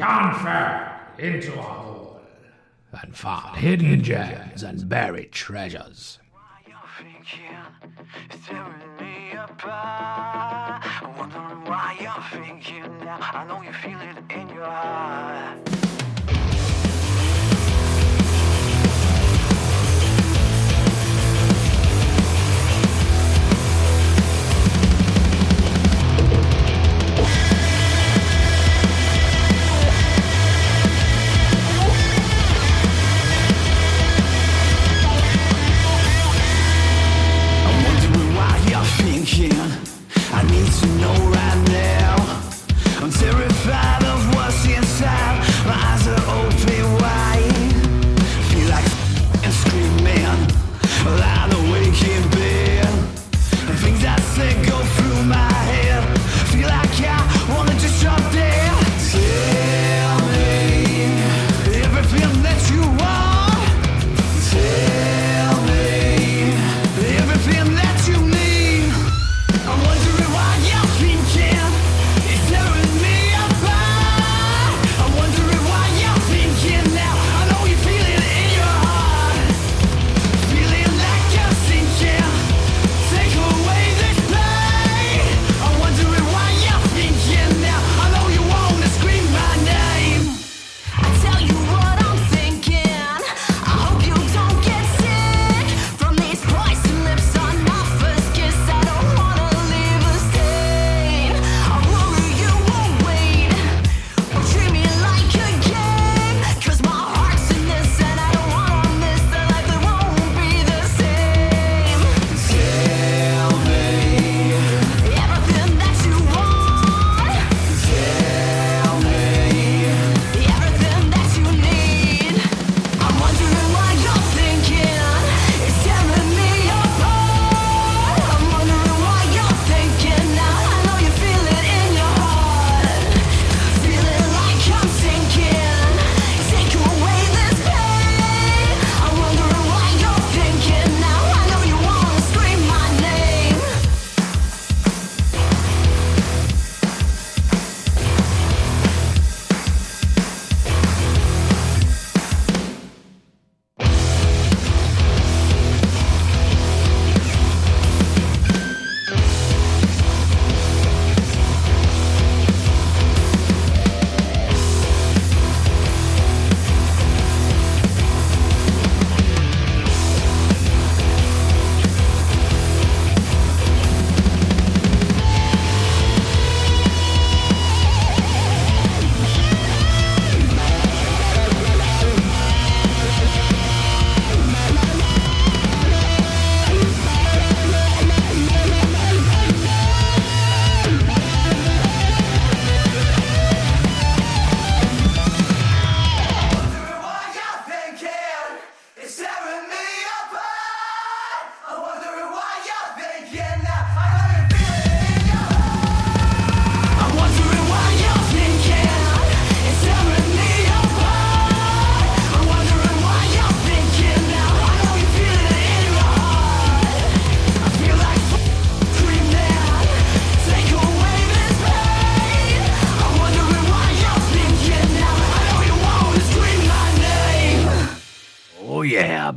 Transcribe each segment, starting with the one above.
John Fair into a hole and found hidden gems and buried treasures. Uh? I'm wondering why you're thinking now. I know you feel it in your heart. I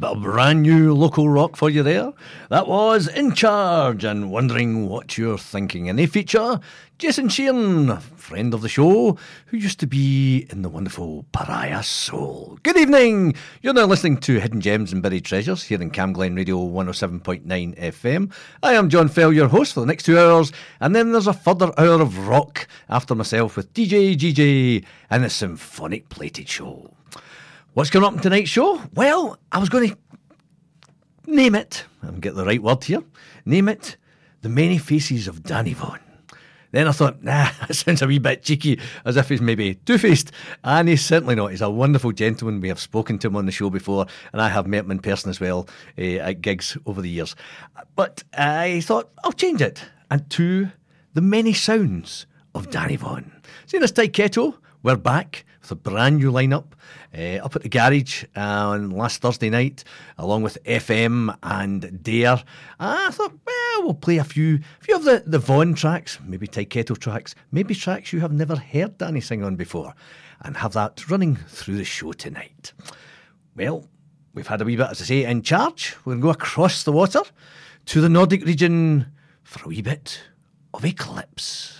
bit of brand new local rock for you there. That was In Charge and Wondering What You're Thinking. And they feature Jason Sheehan, friend of the show, who used to be in the wonderful Pariah Soul. Good evening. You're now listening to Hidden Gems and Buried Treasures here in Camglen Radio 107.9 FM. I am John Fell, your host for the next two hours. And then there's a further hour of rock after myself with DJ GJ and the Symphonic Plated Show. What's coming up in tonight's show? Well, I was going to name it, and get the right word here, name it The Many Faces of Danny Vaughan. Then I thought, nah, that sounds a wee bit cheeky, as if he's maybe two faced. And he's certainly not. He's a wonderful gentleman. We have spoken to him on the show before, and I have met him in person as well uh, at gigs over the years. But I thought, I'll change it. And to The Many Sounds of Danny Vaughan. See, this Tyketto, we're back with a brand new lineup uh, up at the garage on last Thursday night, along with FM and Dare. I thought, well, we'll play a few, a few of the, the Vaughan tracks, maybe Tyketto tracks, maybe tracks you have never heard Danny sing on before, and have that running through the show tonight. Well, we've had a wee bit, as I say, in charge. We're going to go across the water to the Nordic region for a wee bit of Eclipse.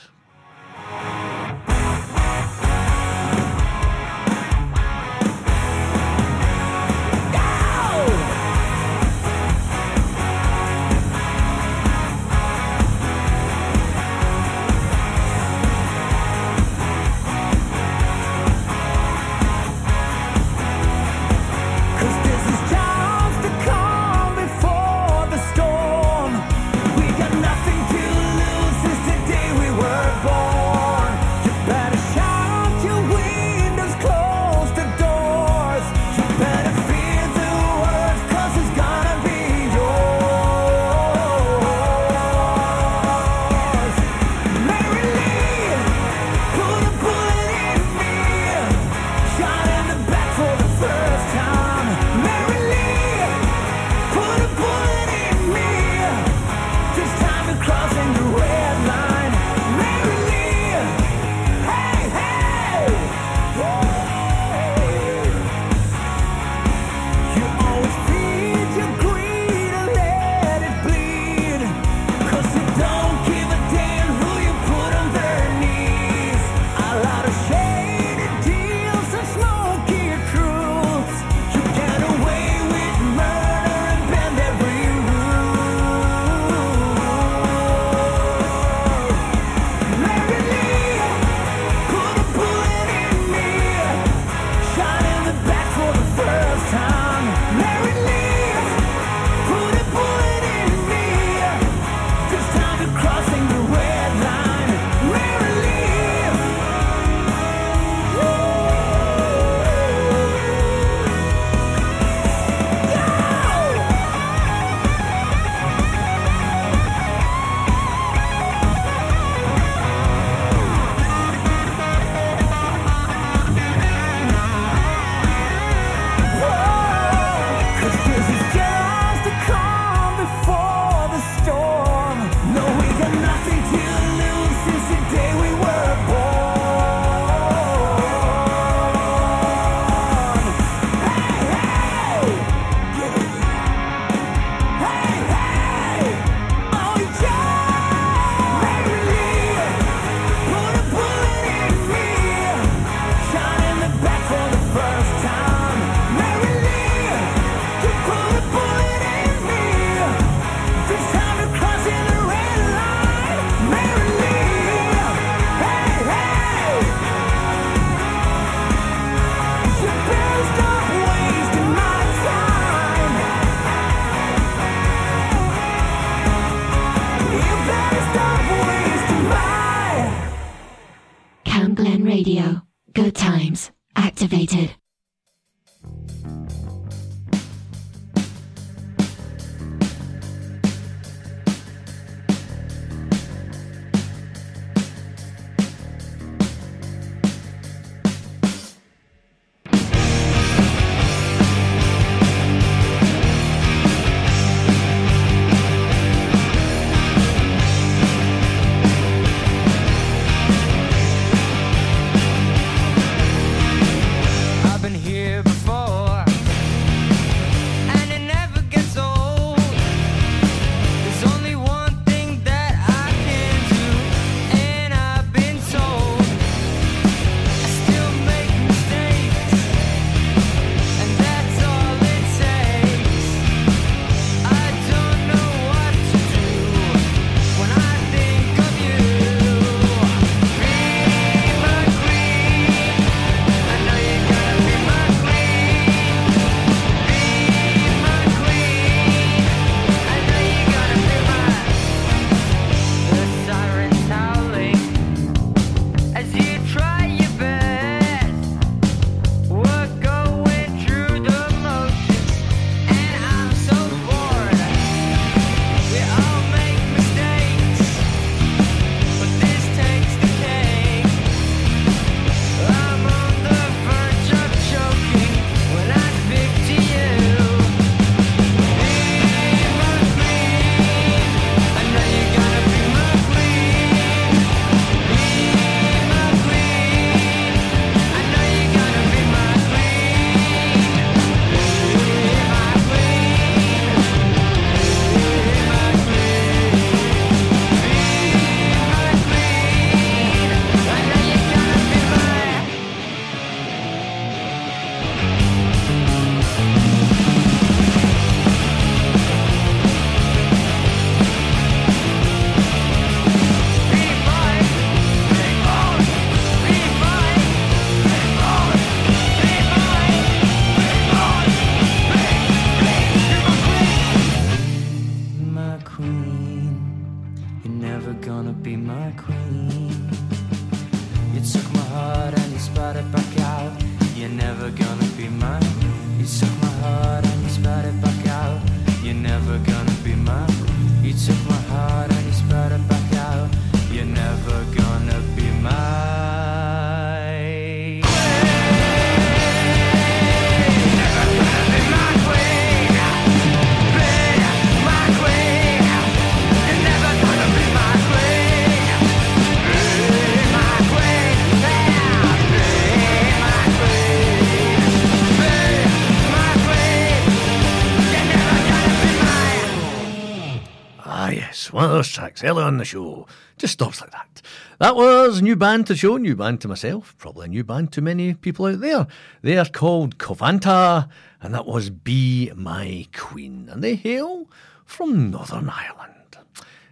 One of those tracks early on the show. Just stops like that. That was new band to show, new band to myself, probably a new band to many people out there. They are called Covanta, and that was Be My Queen, and they hail from Northern Ireland.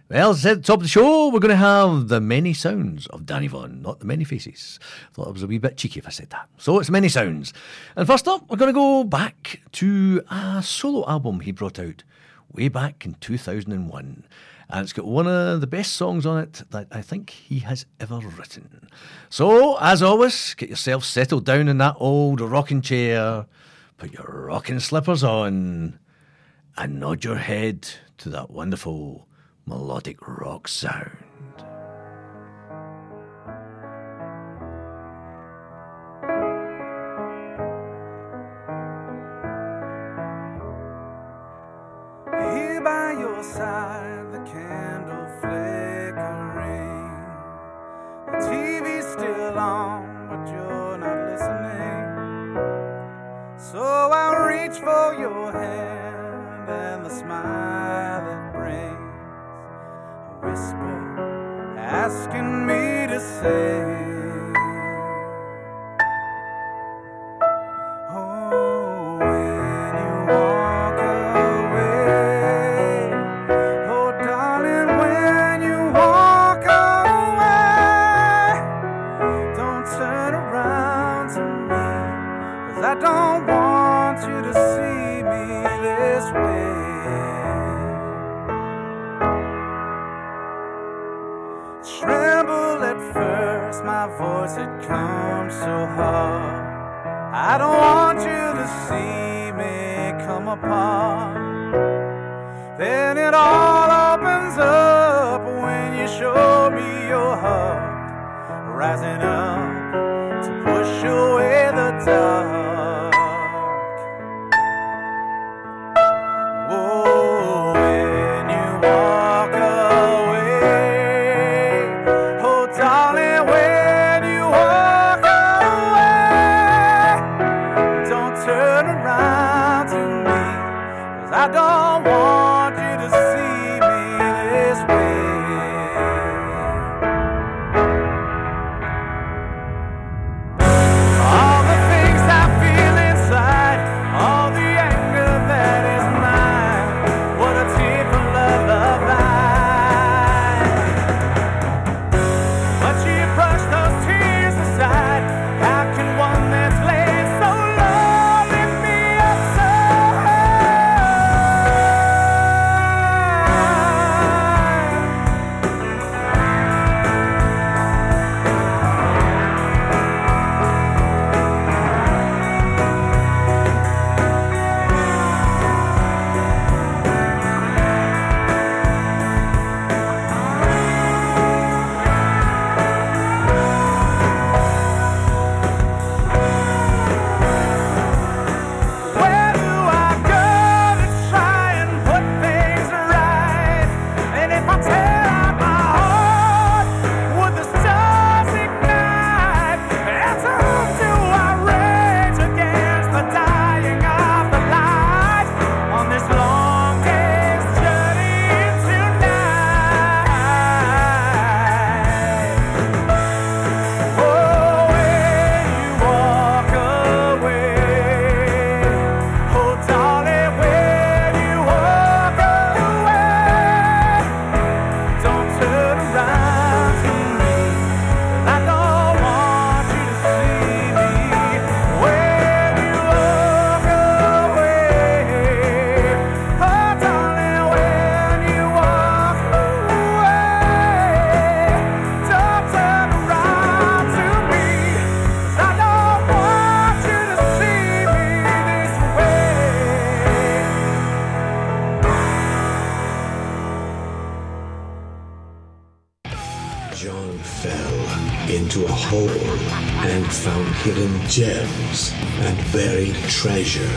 Well, as I said at the top of the show, we're going to have the many sounds of Danny Vaughan, not the many faces. I Thought it was a wee bit cheeky if I said that. So it's many sounds. And first up, we're going to go back to a solo album he brought out way back in 2001. And it's got one of the best songs on it that I think he has ever written. So, as always, get yourself settled down in that old rocking chair, put your rocking slippers on, and nod your head to that wonderful melodic rock sound. Smile it brings. A whisper asking me to say. Apart. Then it all opens up when you show me your heart, rising up to push away the dark. Buried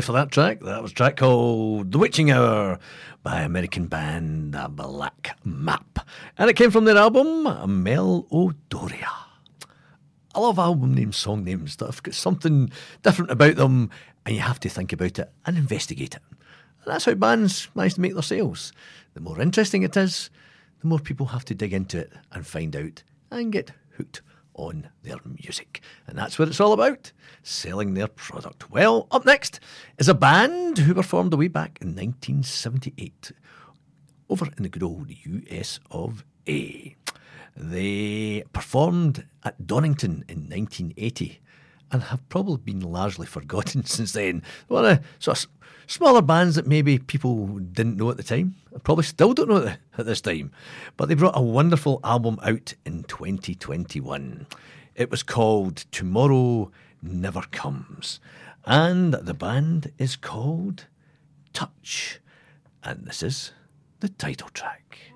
for that track. That was track called The Witching Hour by American band Black Map. And it came from their album Melodoria. I love album names, song names that have got something different about them and you have to think about it and investigate it. And that's how bands manage to make their sales. The more interesting it is, the more people have to dig into it and find out and get hooked on their music. And that's what it's all about selling their product. Well, up next is a band who were formed a way back in 1978 over in the good old US of A. They performed at Donington in 1980 and have probably been largely forgotten since then. One of the sort of smaller bands that maybe people didn't know at the time, probably still don't know at this time. But they brought a wonderful album out in 2021. It was called Tomorrow Never Comes. And the band is called Touch. And this is the title track.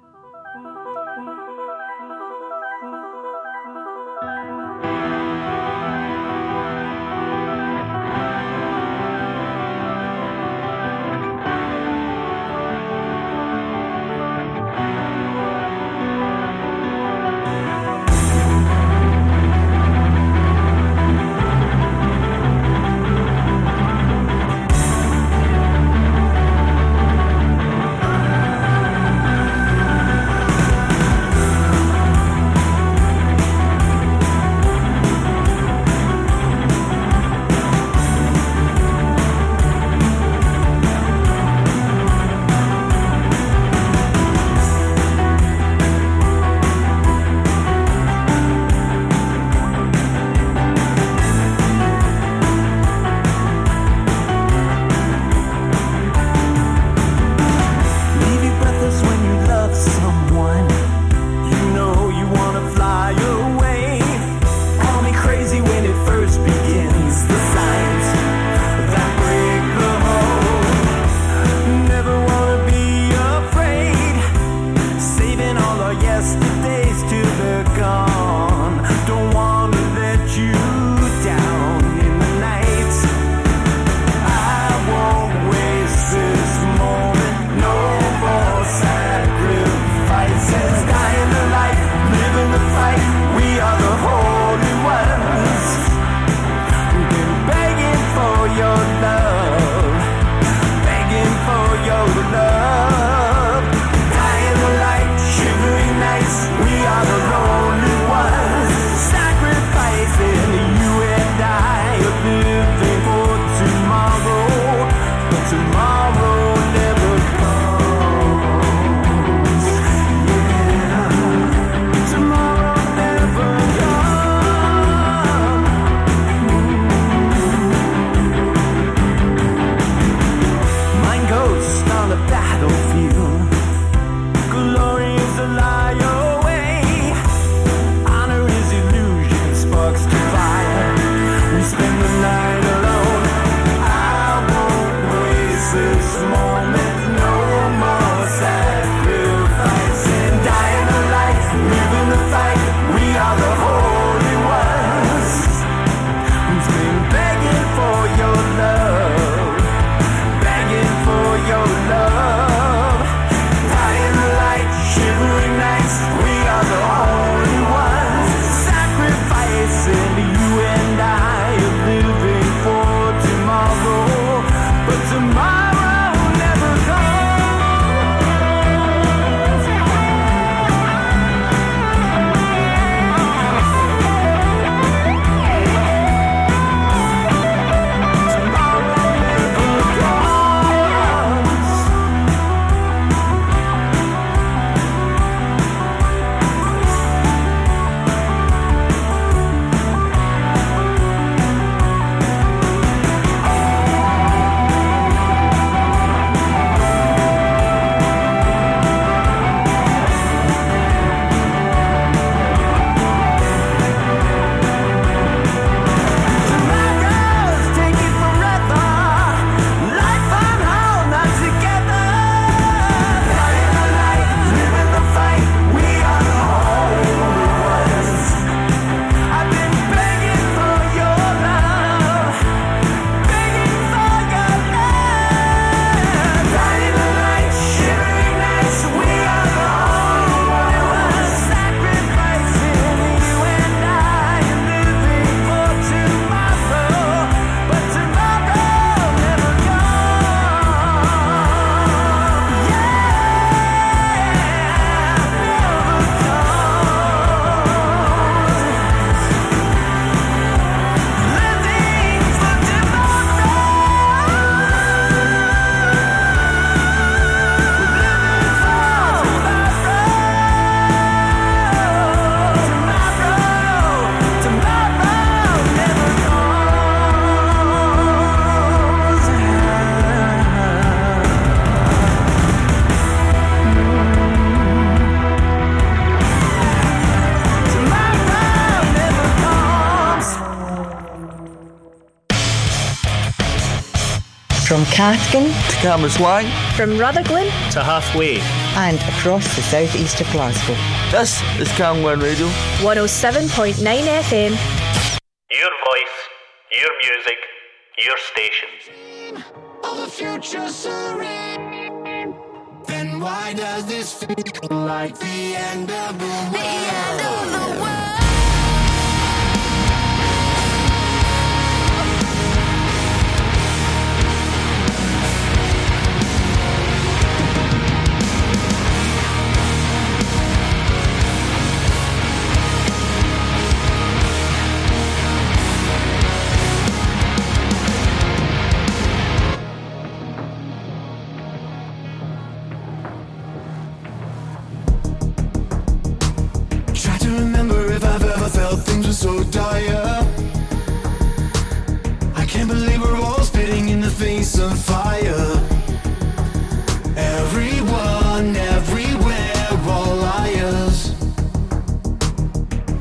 crazy when it first began. From Cathkin to Cambuslang, from Rutherglen to halfway, and across the southeast of Glasgow. This is Camglen Radio 107.9 FM. Your voice, your music, your station. Of the future serene. Then why does this feel like the end of the world? so dire. I can't believe we're all spitting in the face of fire. Everyone, everywhere, all liars.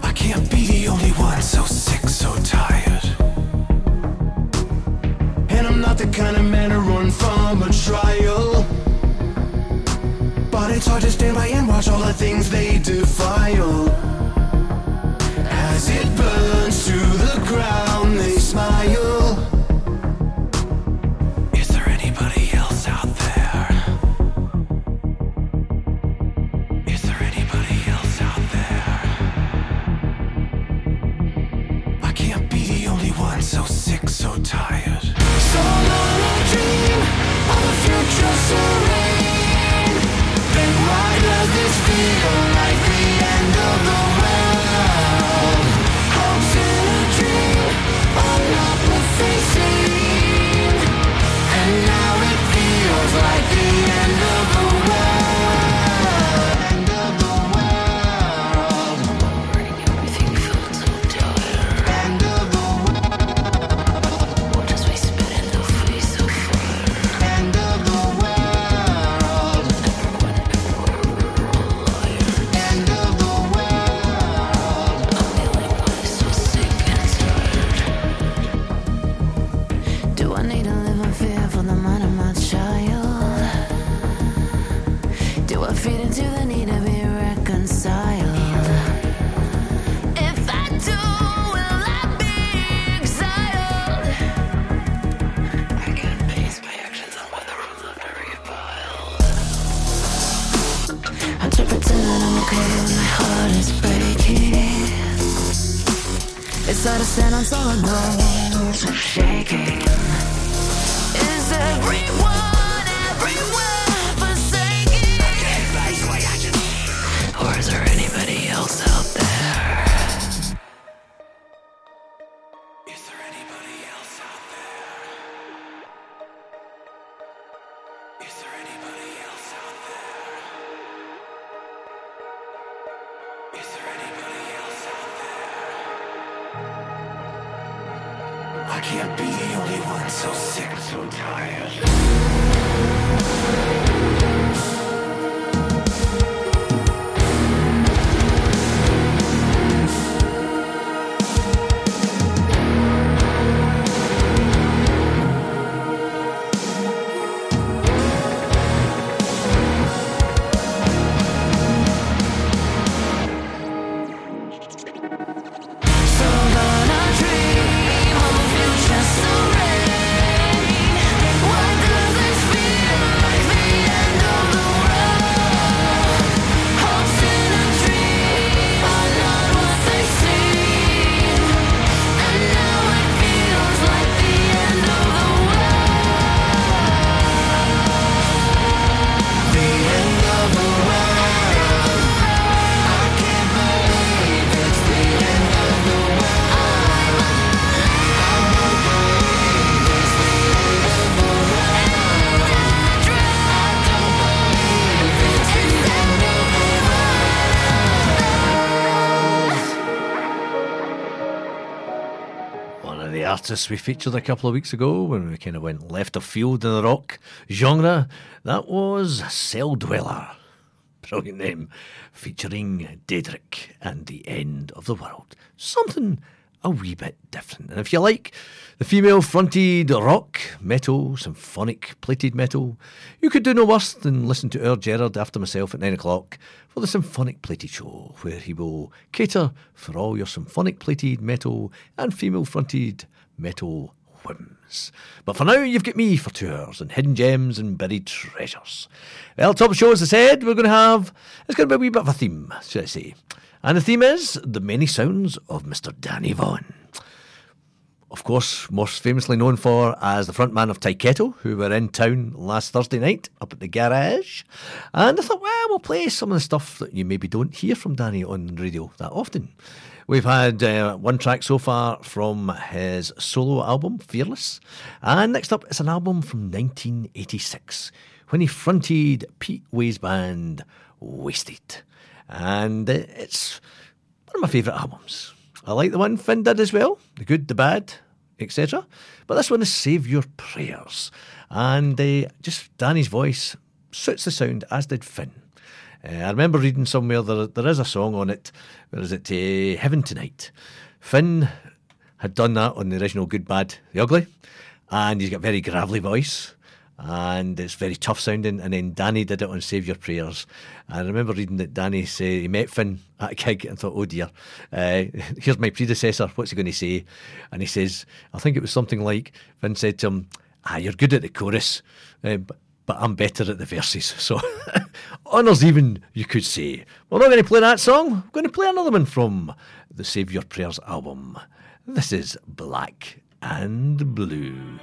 I can't be the only one so sick, so tired. And I'm not the kind of man to run from a trial. But it's hard to stand by and watch all the things they defile. Just a rain. Then why does this feel like we featured a couple of weeks ago when we kind of went left of field in the rock genre. That was Celldweller. Brilliant name. Featuring Daedric and the End of the World. Something a wee bit different. And if you like the female fronted rock, metal, symphonic, plated metal, you could do no worse than listen to Er Gerard after myself at nine o'clock for the Symphonic Plated Show, where he will cater for all your symphonic plated metal and female fronted metal whims. But for now, you've got me for two hours and hidden gems and buried treasures. Well, top show, as I said, we're going to have, it's going to be a wee bit of a theme, should I say. And the theme is the many sounds of Mr. Danny Vaughan. Of course, most famously known for as the frontman of Tyketto, who were in town last Thursday night up at the garage. And I thought, well, we'll play some of the stuff that you maybe don't hear from Danny on radio that often. We've had uh, one track so far from his solo album, Fearless. And next up is an album from 1986 when he fronted Pete Way's band, Waysted. And uh, it's one of my favourite albums. I like the one Fin did as well, the good, the bad, etc. But this one is Save Your Prayers. And uh, just Danny's voice suits the sound, as did Fin. Uh, I remember reading somewhere there, there is a song on it. Where is it? Uh, Heaven Tonight. Fin had done that on the original Good, Bad, The Ugly. And he's got a very gravelly voice. And it's very tough sounding. And then Danny did it on Save Your Prayers. I remember reading that Danny say he met Fin at a gig and thought, oh dear, uh, here's my predecessor. What's he going to say? And he says, I think it was something like Fin said to him, Ah, you're good at the chorus, uh, but, but I'm better at the verses. So, honours even, you could say. We're not going to play that song. We're going to play another one from the Save Your Prayers album. This is Black and Blue.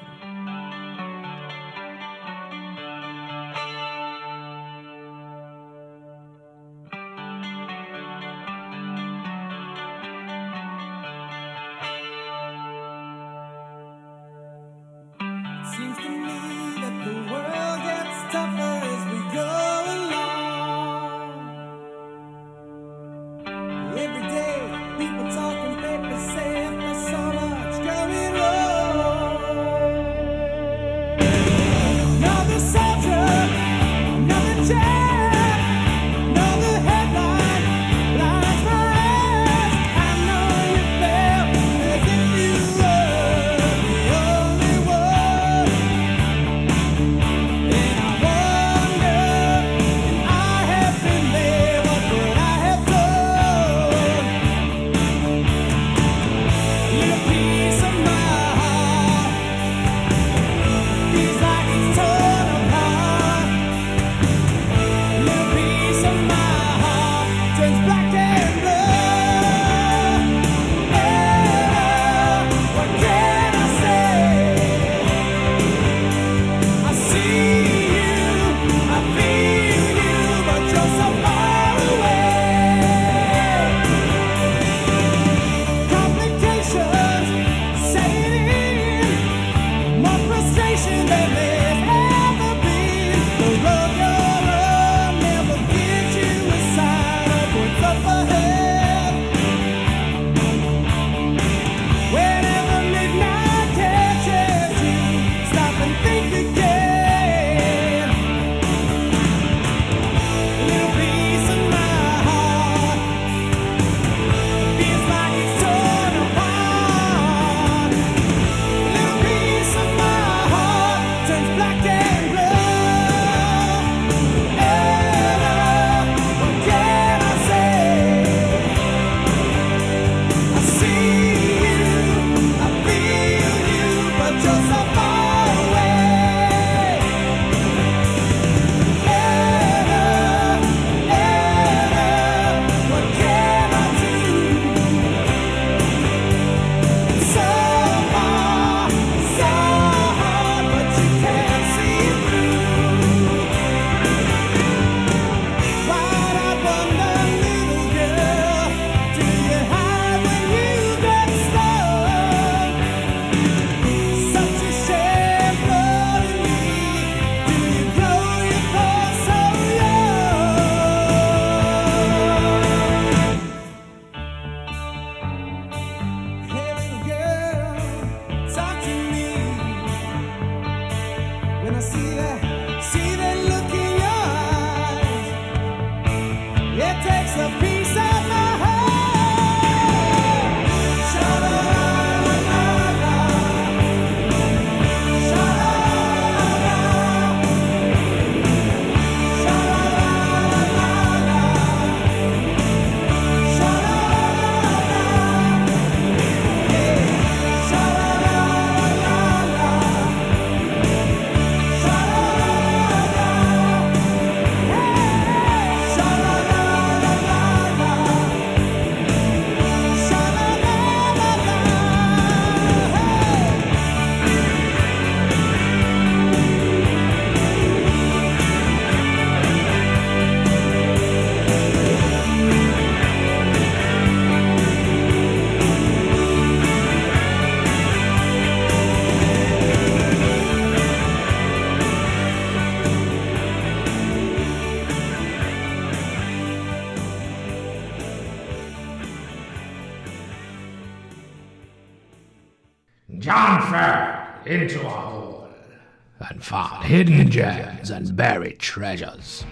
hidden gems and buried treasures.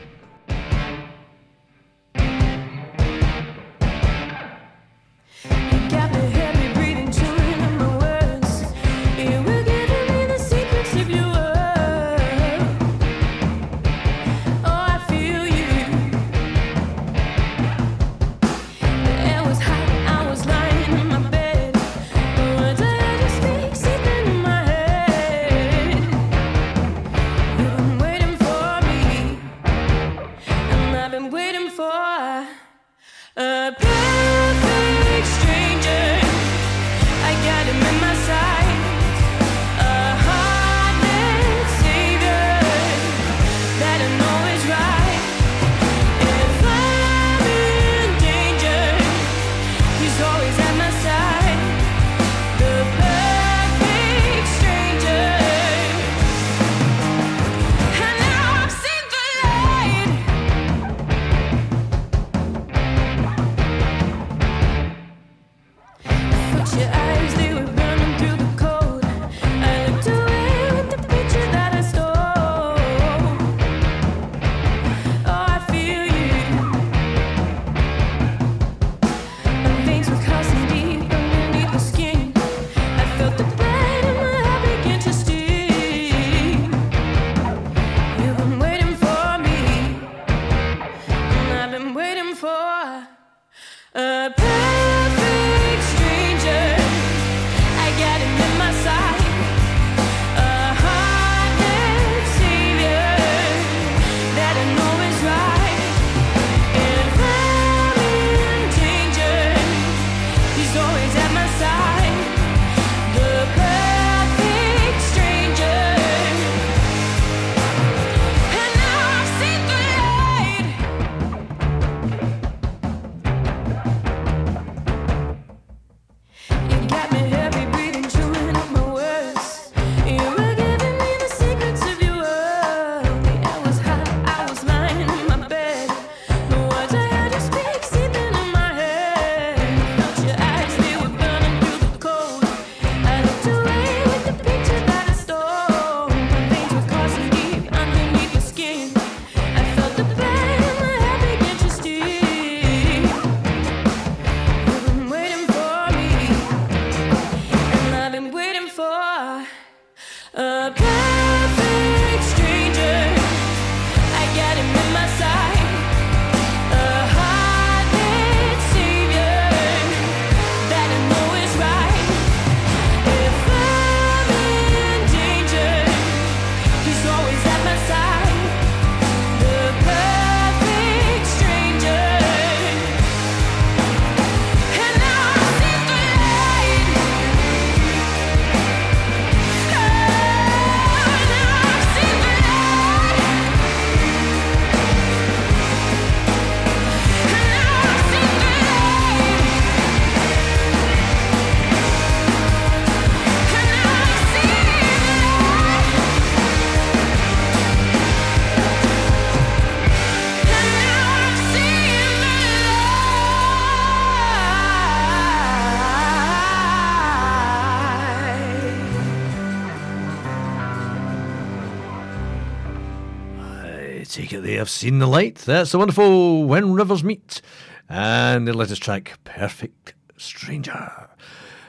have seen the light. That's the wonderful When Rivers Meet. And the latest track, Perfect Stranger.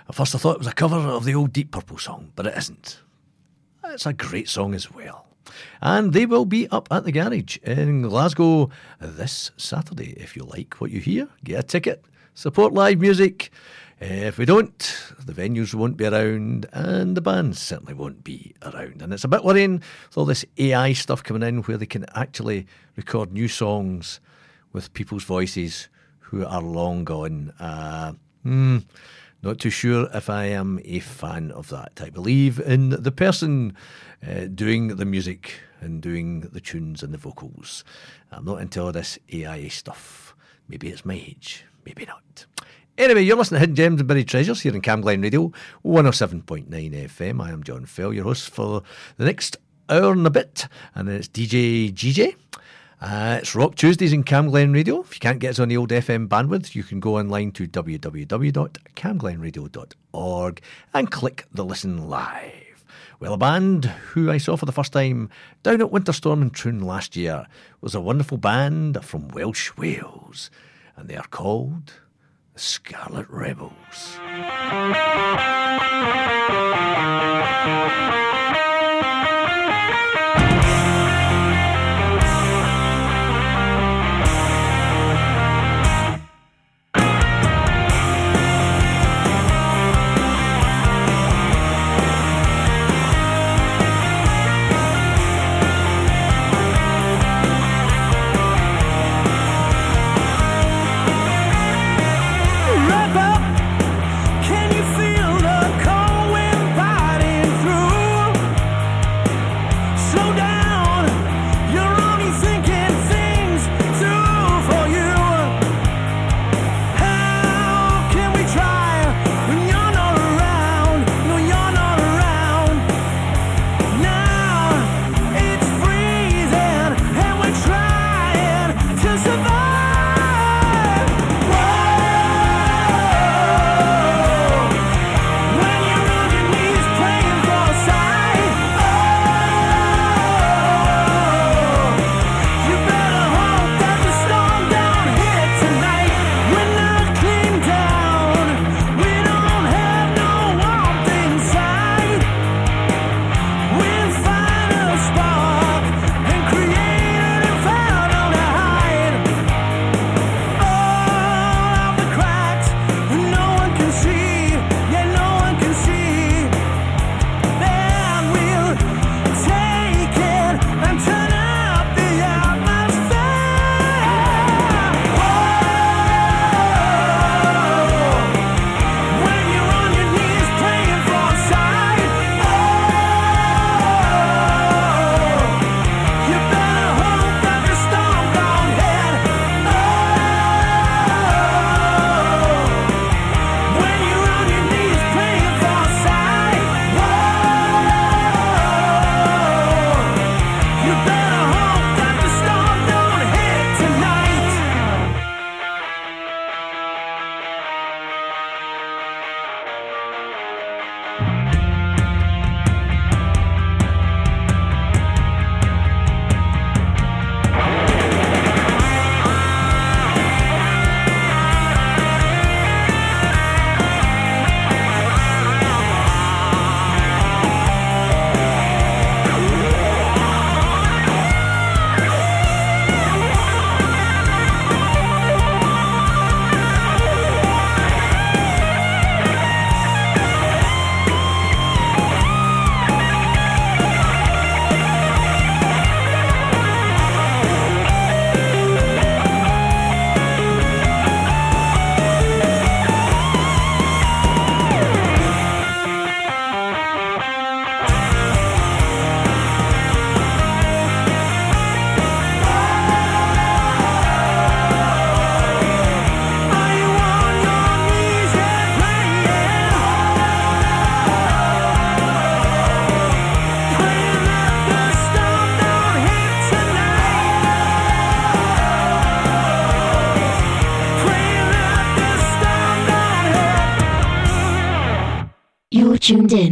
At first, I thought it was a cover of the old Deep Purple song, but it isn't. It's a great song as well. And they will be up at the garage in Glasgow this Saturday. If you like what you hear, get a ticket, support live music. If we don't, the venues won't be around and the bands certainly won't be around. And it's a bit worrying with all this AI stuff coming in where they can actually record new songs with people's voices who are long gone. Uh, hmm, not too sure if I am a fan of that. I believe in the person uh, doing the music and doing the tunes and the vocals. I'm not into all this AI stuff. Maybe it's my age, maybe not. Anyway, you're listening to Hidden Gems and Buried Treasures here in Cam Glen Radio, 107.9 FM. I am John Fell, your host for the next hour and a bit, and it's DJ GJ. Uh, it's Rock Tuesdays in Cam Glen Radio. If you can't get us on the old FM bandwidth, you can go online to www.camglenradio.org and click the Listen Live. Well, a band who I saw for the first time down at Winterstorm in Troon last year was a wonderful band from Welsh Wales, and they are called Scarlet Rebels.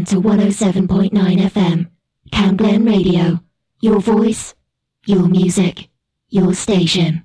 To 107.9 FM. Cam Glen Radio. Your voice, your music, your station.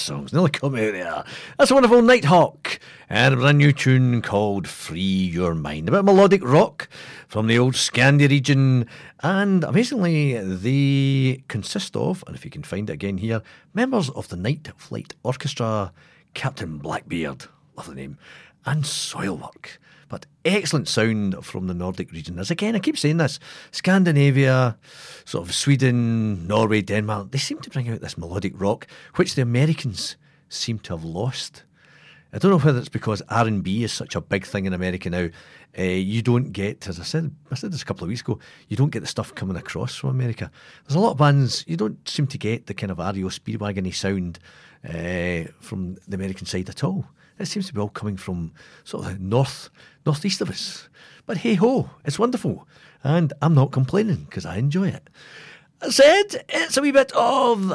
Songs. Nearly caught me out there. That's a wonderful Nighthawk and a brand new tune called Free Your Mind. A bit melodic rock from the old Scandi region. And amazingly, they consist of, and if you can find it again here, members of the Night Flight Orchestra, Captain Blackbeard, love the name, and Soilwork. Excellent sound from the Nordic region. As again, I keep saying this Scandinavia, sort of Sweden, Norway, Denmark, they seem to bring out this melodic rock, which the Americans seem to have lost. I don't know whether it's because R and B is such a big thing in America now. Uh, you don't get, as I said, I said this a couple of weeks ago. You don't get the stuff coming across from America. There's a lot of bands you don't seem to get the kind of REO Speedwagony sound uh, from the American side at all. It seems to be all coming from sort of the north, northeast of us. But hey ho, it's wonderful, and I'm not complaining because I enjoy it. That said, it's a wee bit of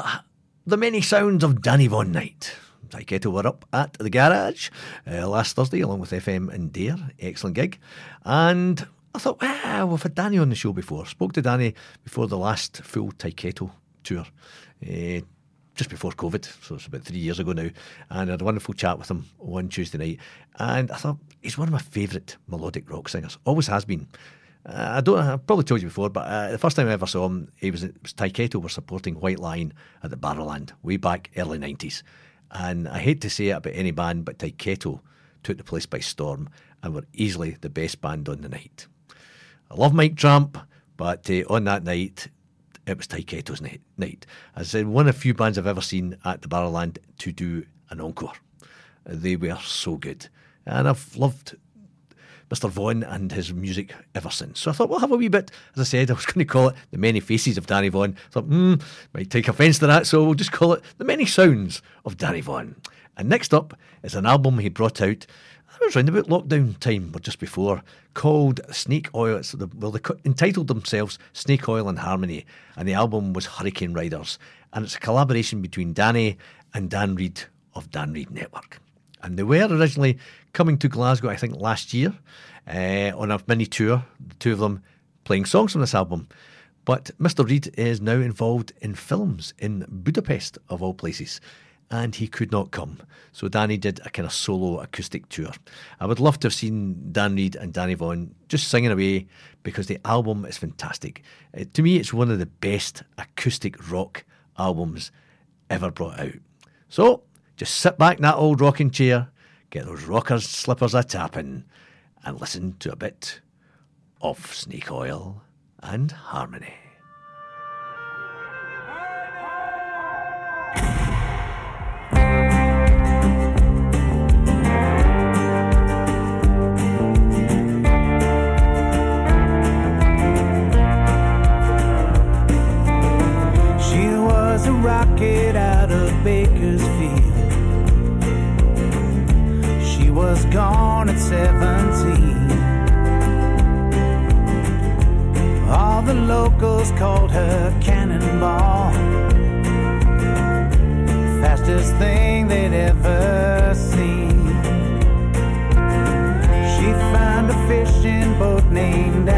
the many sounds of Danny Vaughan Night. Tyketto were up at the garage uh, last Thursday along with FM and Dare. Excellent gig. And I thought, ah, we've had Danny on the show before. Spoke to Danny before the last full Tyketto tour. Uh, just before COVID, so it's about three years ago now, and I had a wonderful chat with him one Tuesday night. And I thought he's one of my favourite melodic rock singers, always has been. Uh, I don't. I probably told you before, but uh, the first time I ever saw him, he was was Tyketto were supporting White Lion at the Barrowland way back early nineties, and I hate to say it about any band, but Tyketto took the place by storm and were easily the best band on the night. I love Mike Tramp, but uh, on that night, it was Tyketto's night, night. As I said, one of the few bands I've ever seen at the Barrowland to do an encore. They were so good. And I've loved Mr. Vaughan and his music ever since. So I thought we'll have a wee bit, as I said, I was going to call it The Many Faces of Danny Vaughan. I thought, hmm, might take offence to that, so we'll just call it The Many Sounds of Danny Vaughan. And next up is an album he brought out it was around about lockdown time or just before, called Snake Oil. It's the, well, they entitled themselves Snake Oil and Harmony, and the album was Hurricane Riders. And it's a collaboration between Danny and Dan Reed of Dan Reed Network. And they were originally coming to Glasgow, I think, last year uh, on a mini tour, the two of them playing songs from this album. But Mr. Reed is now involved in films in Budapest, of all places and he could not come. So Danny did a kind of solo acoustic tour. I would love to have seen Dan Reed and Danny Vaughan just singing away because the album is fantastic. Uh, to me, it's one of the best acoustic rock albums ever brought out. So just sit back in that old rocking chair, get those rockers slippers a tapping, and listen to a bit of Snake Oil and Harmony. Was gone at 17. All the locals called her Cannonball. Fastest thing they'd ever seen. She found a fishing boat named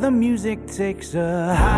the music takes a higher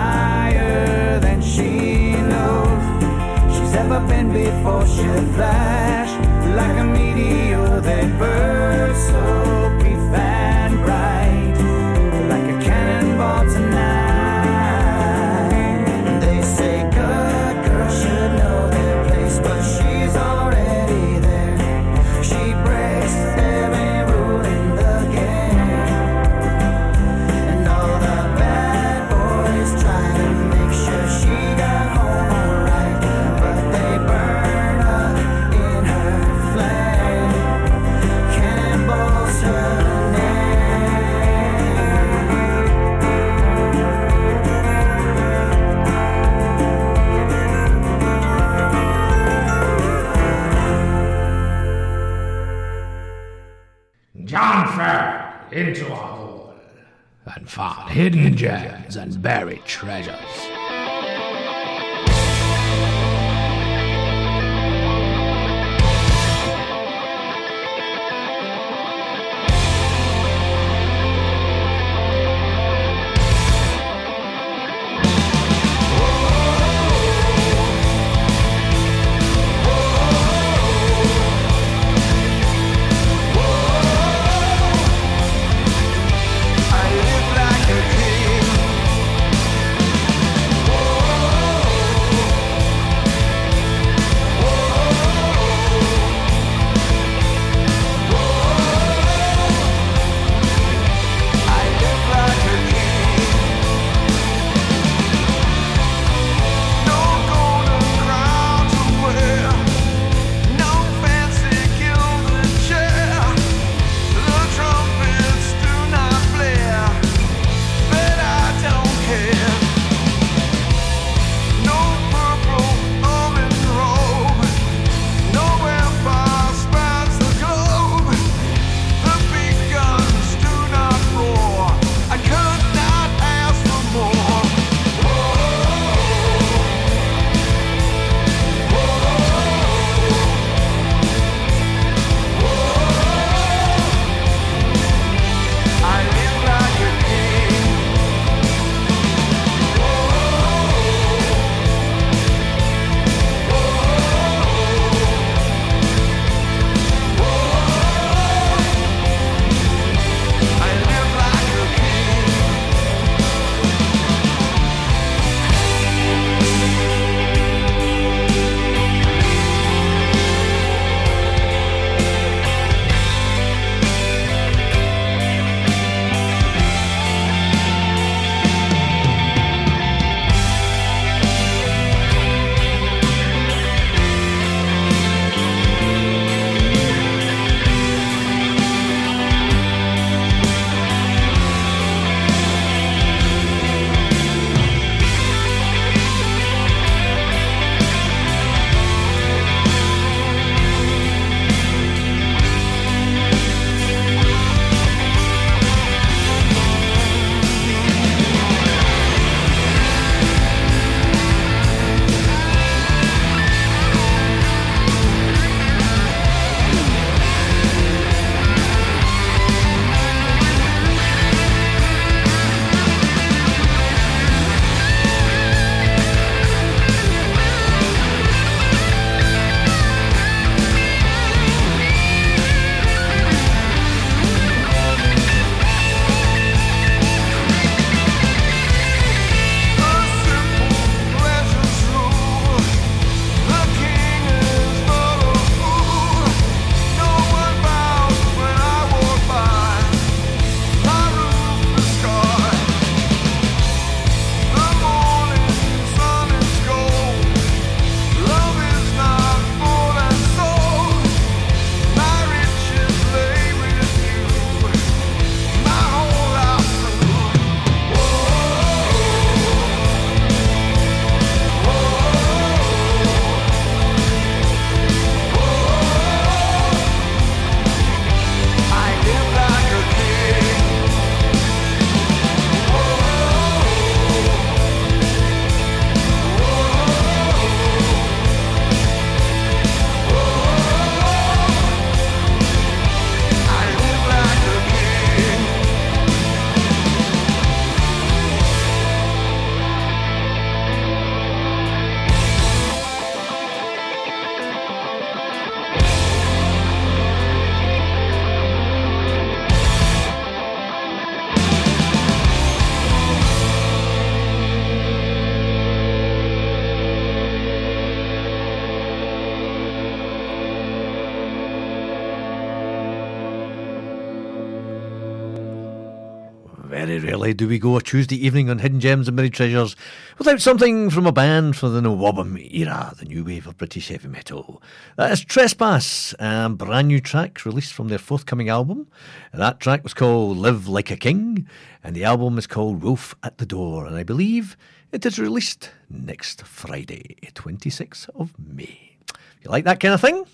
do we go a Tuesday evening on Hidden Gems and Buried Treasures without something from a band for the NWOBHM era, the new wave of British heavy metal. That is Trespass, a brand new track released from their forthcoming album. That track was called Live Like a King, and the album is called Wolf at the Door, and I believe it is released next Friday, 26th of May. If you like that kind of thing,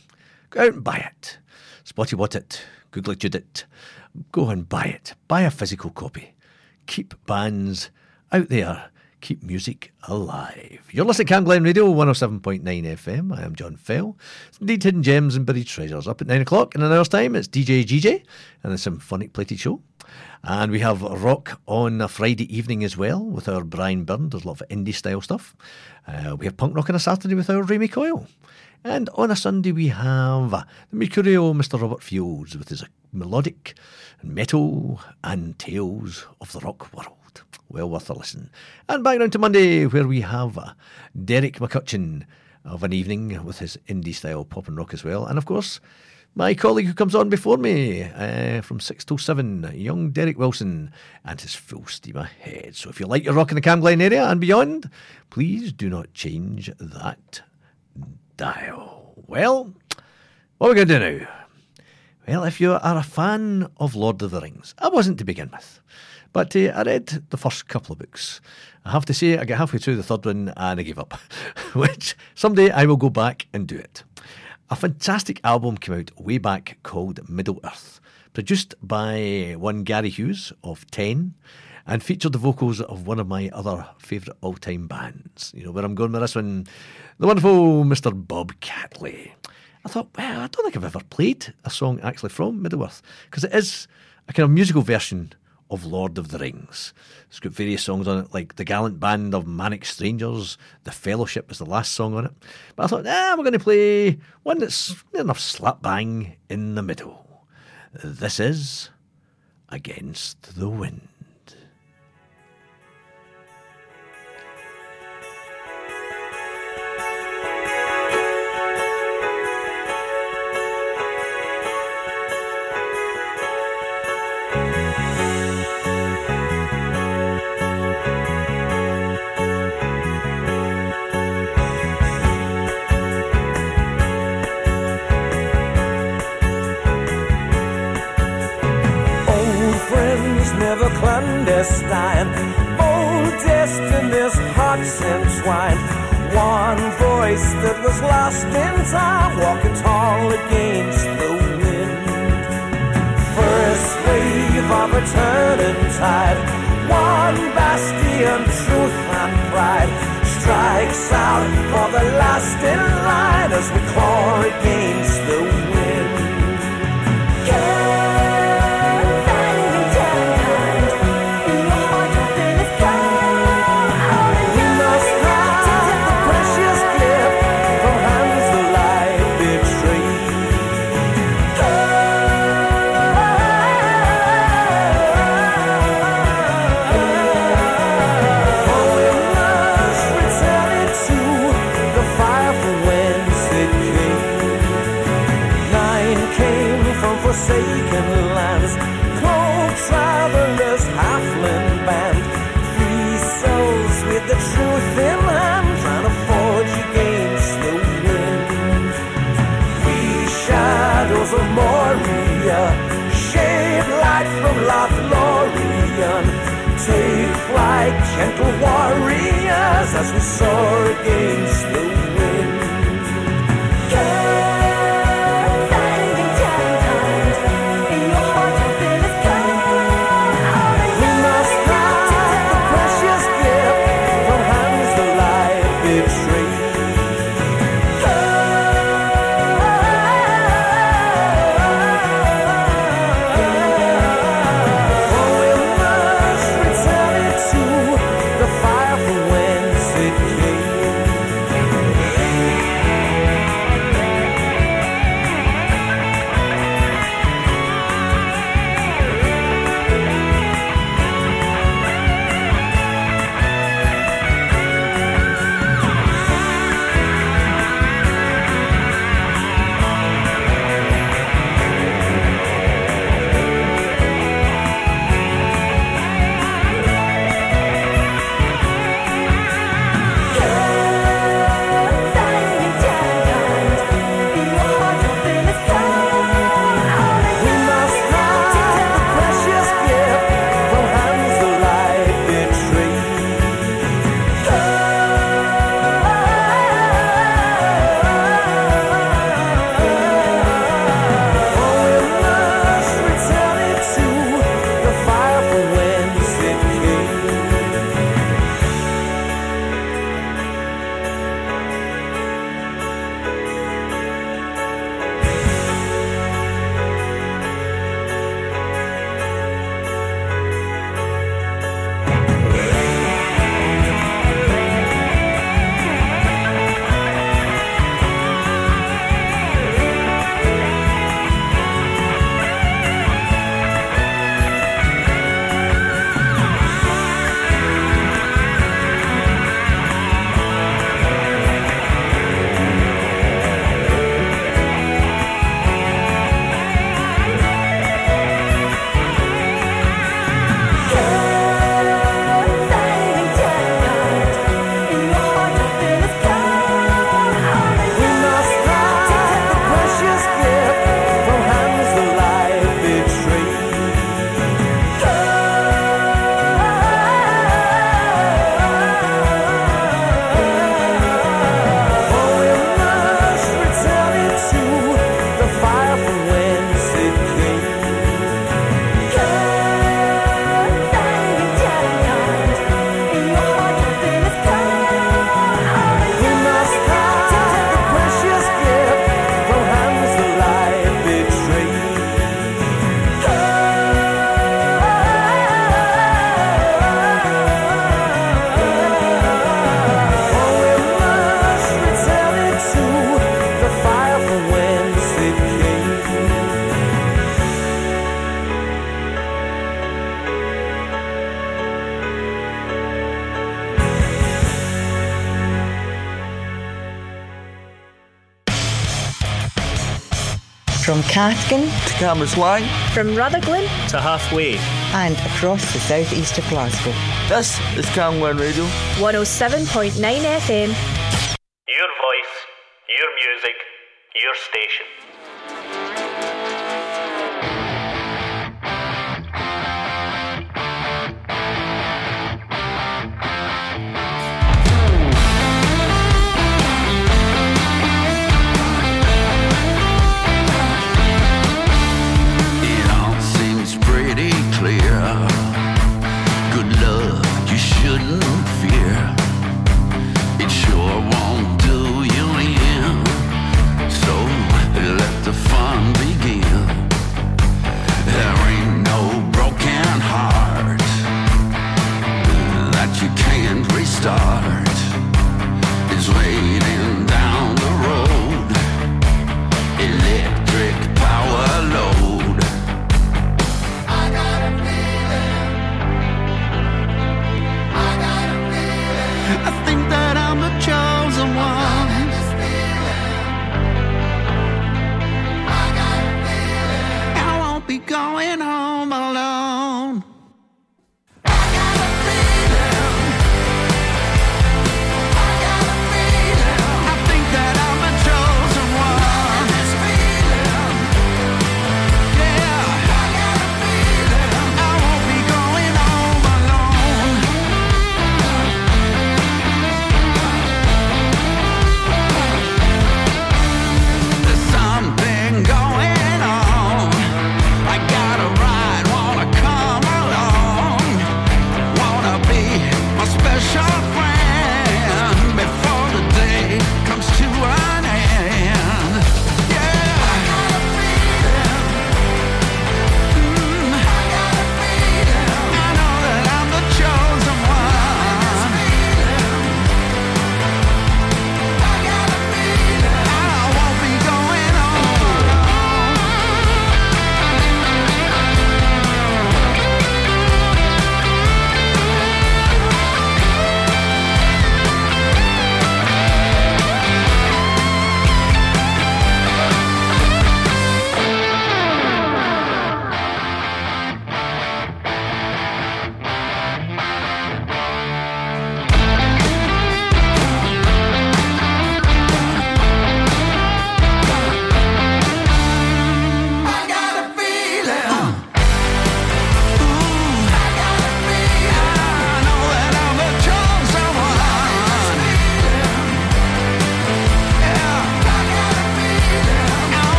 go out and buy it. Spotty what it, Google it, it. Go and buy it. Buy a physical copy. Keep bands out there. Keep music alive. You're listening to Camglen Radio 107.9 FM. I am John Fell. Indeed Hidden Gems and Buried Treasures. Up at 9 o'clock in an hour's time, it's DJ GJ and the Symphonic Plated Show. And we have rock on a Friday evening as well with our Brian Byrne. There's a lot of indie style stuff. Uh, we have punk rock on a Saturday with our Remy Coyle. And on a Sunday we have the Mercurial Mr. Robert Fields with his melodic and metal and tales of the rock world. Well worth a listen. And back down to Monday where we have Derek McCutcheon of an evening with his indie style pop and rock as well. And of course, my colleague who comes on before me uh, from 6 till 7, young Derek Wilson, and his full steam ahead. So if you like your rock in the Camglen area and beyond, please do not change that Well, what are we going to do now? Well, if you are a fan of Lord of the Rings, I wasn't to begin with, but uh, I read the first couple of books. I have to say, I got halfway through the third one and I gave up, which someday I will go back and do it. A fantastic album came out way back called Middle Earth, produced by one Gary Hughes of Ten and featured the vocals of one of my other favourite all time bands. You know where I'm going with this one? The wonderful Mr. Bob Catley. I thought, well, I don't think I've ever played a song actually from Middle Earth because it is a kind of musical version of Lord of the Rings. It's got various songs on it, like The Gallant Band of Manic Strangers, The Fellowship is the last song on it. But I thought, nah, we're going to play one that's enough slap bang in the middle. This is Against the Wind. Clandestine. Old oh, destinies, hearts entwined. One voice that was lost in time, walking tall against the wind. First wave of a turning tide. One bastion, truth and pride. Strikes out for the last in line as we claw against From Cathkin to Cambuslang, From Rutherglen to halfway. and across the southeast of Glasgow. this is Camglen Radio. 107.9 FM.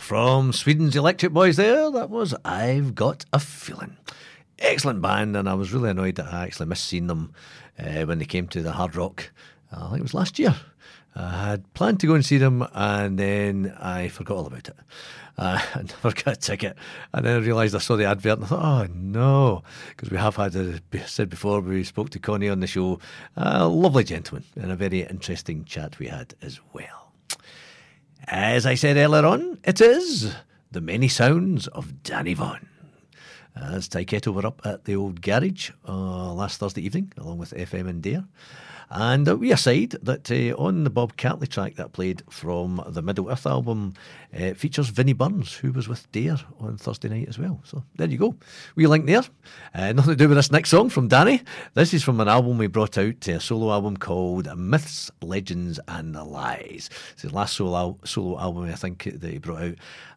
From Sweden's Electric Boys there. That was I've Got a Feeling. Excellent band, and I was really annoyed that I actually missed seeing them uh, when they came to the Hard Rock. Uh, I think it was last year. I had planned to go and see them, and then I forgot all about it. Uh, I never got a ticket, and then I realised I saw the advert, and I thought, oh no, because we have had, as I said before, we spoke to Conny on the show, a lovely gentleman, and a very interesting chat we had as well. As I said earlier on, it is the many sounds of Danny Vaughan. As Tyketto were up at the old garage uh, last Thursday evening, along with FM and Dare. And we aside that uh, on the Bob Catley track that played from the Middle Earth album uh, features Vinny Burns, who was with Dare on Thursday night as well. So there you go. We link there. Uh, nothing to do with this next song from Danny. This is from an album we brought out, a solo album called Myths, Legends and Lies. It's the last solo, al- solo album I think that he brought out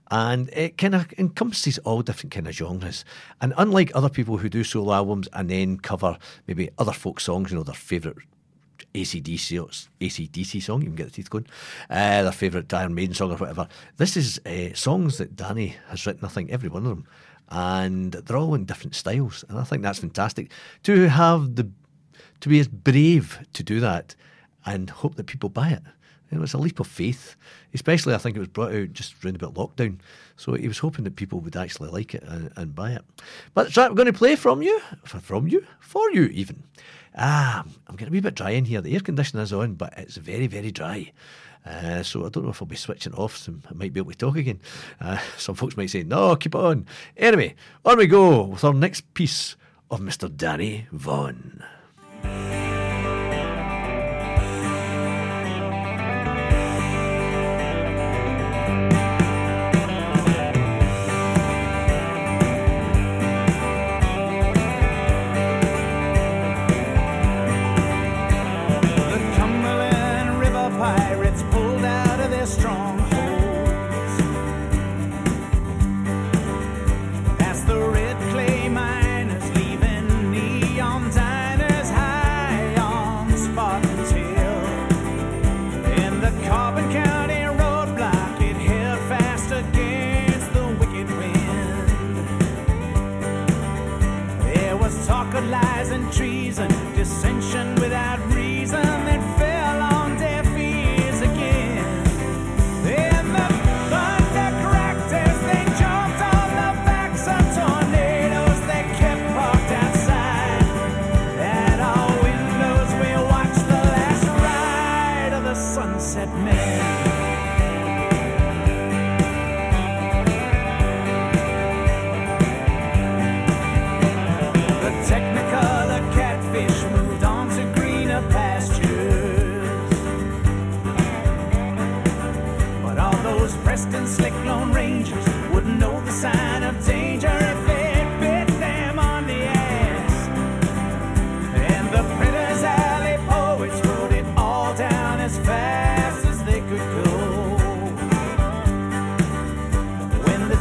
and it kind of encompasses all different kind of genres. And unlike other people who do solo albums and then cover maybe other folk songs, you know, their favourite ACDC, ACDC song, you can get the teeth going, uh, their favourite Iron Maiden song or whatever. This is uh, songs that Danny has written, I think, every one of them. And they're all in different styles. And I think that's fantastic. To have the, to be as brave to do that and hope that people buy it. Know, it's a leap of faith, especially I think it was brought out just round about lockdown. So he was hoping that people would actually like it and, and buy it. But so I'm going to play from you, from you, for you even. Ah, I'm getting a wee bit dry in here. The air conditioner is on, but it's very, very dry. Uh, so I don't know if I'll be switching off. So I might be able to talk again. Uh, some folks might say, no, keep it on. Anyway, on we go with our next piece of Mr. Danny Vaughan.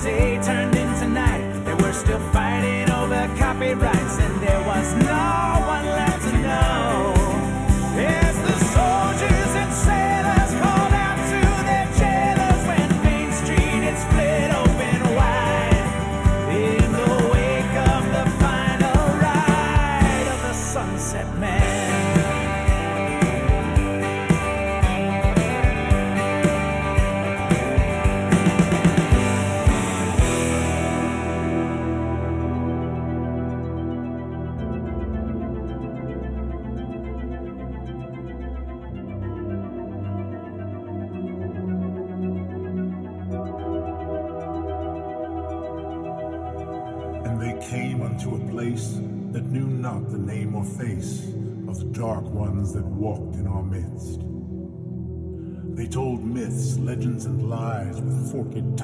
Day turned into night, they were still fighting over copyrights, and there was no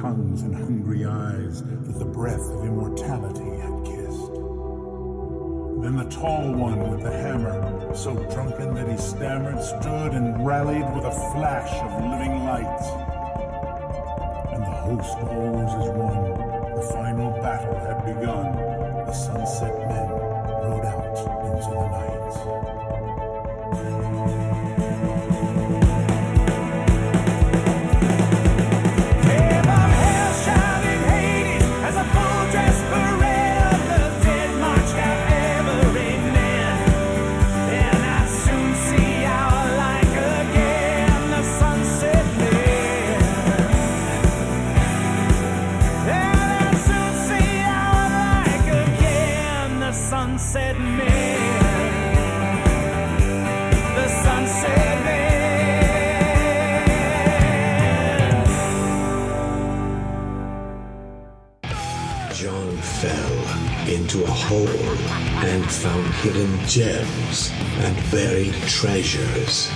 tongues and hungry eyes that the breath of immortality had kissed. Then the tall one with the hammer, so drunken that he stammered, stood and rallied with a flash of living light. And the host rose as one. The final battle had begun. The sunset men rode out into the night. Found hidden gems and buried treasures.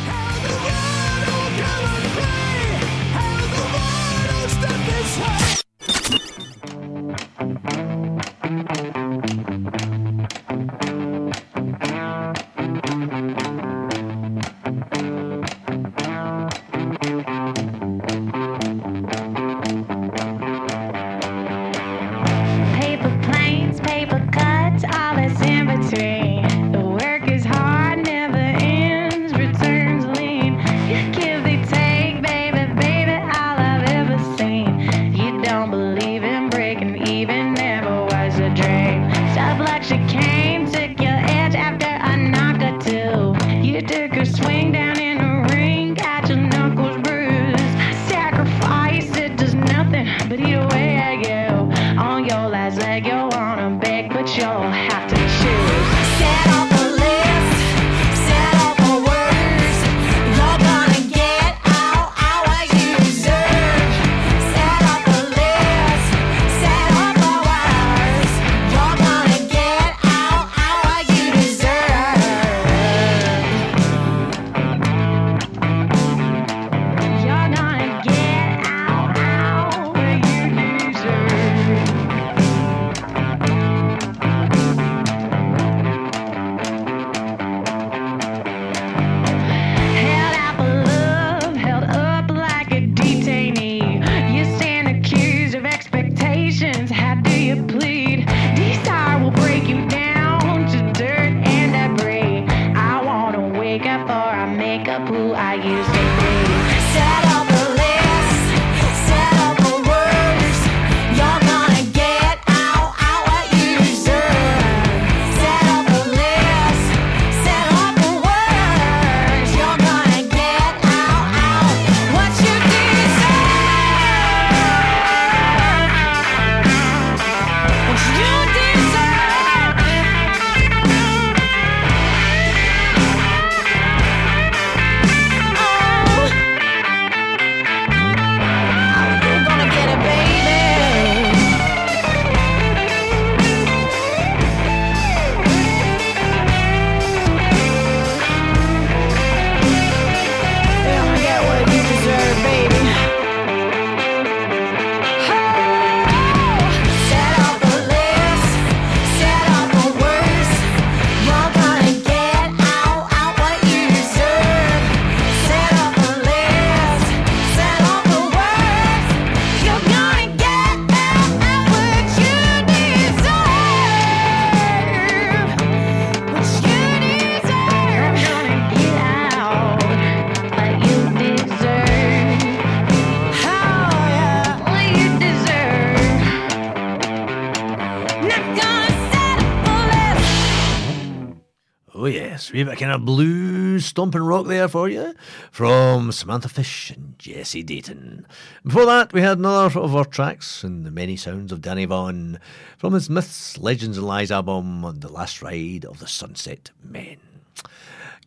A blues stomping rock there for you from Samantha Fish and Jesse Dayton. Before that, we had another of our tracks in the many sounds of Danny Vaughan from his Myths, Legends and Lies album on The Last Ride of the Sunset Men.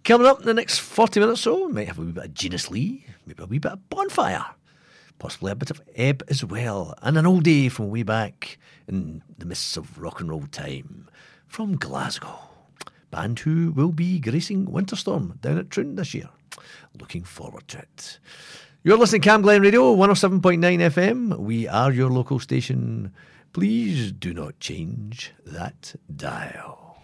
Coming up in the next 40 minutes or so, we might have a wee bit of Genus Lee, maybe a wee bit of Bonfire, possibly a bit of Ebb as well, and an oldie from way back in the mists of rock and roll time from Glasgow. Band who will be gracing Winterstorm down at Troon this year. Looking forward to it. You're listening to Camglen Radio, 107.9 FM. We are your local station. Please do not change that dial.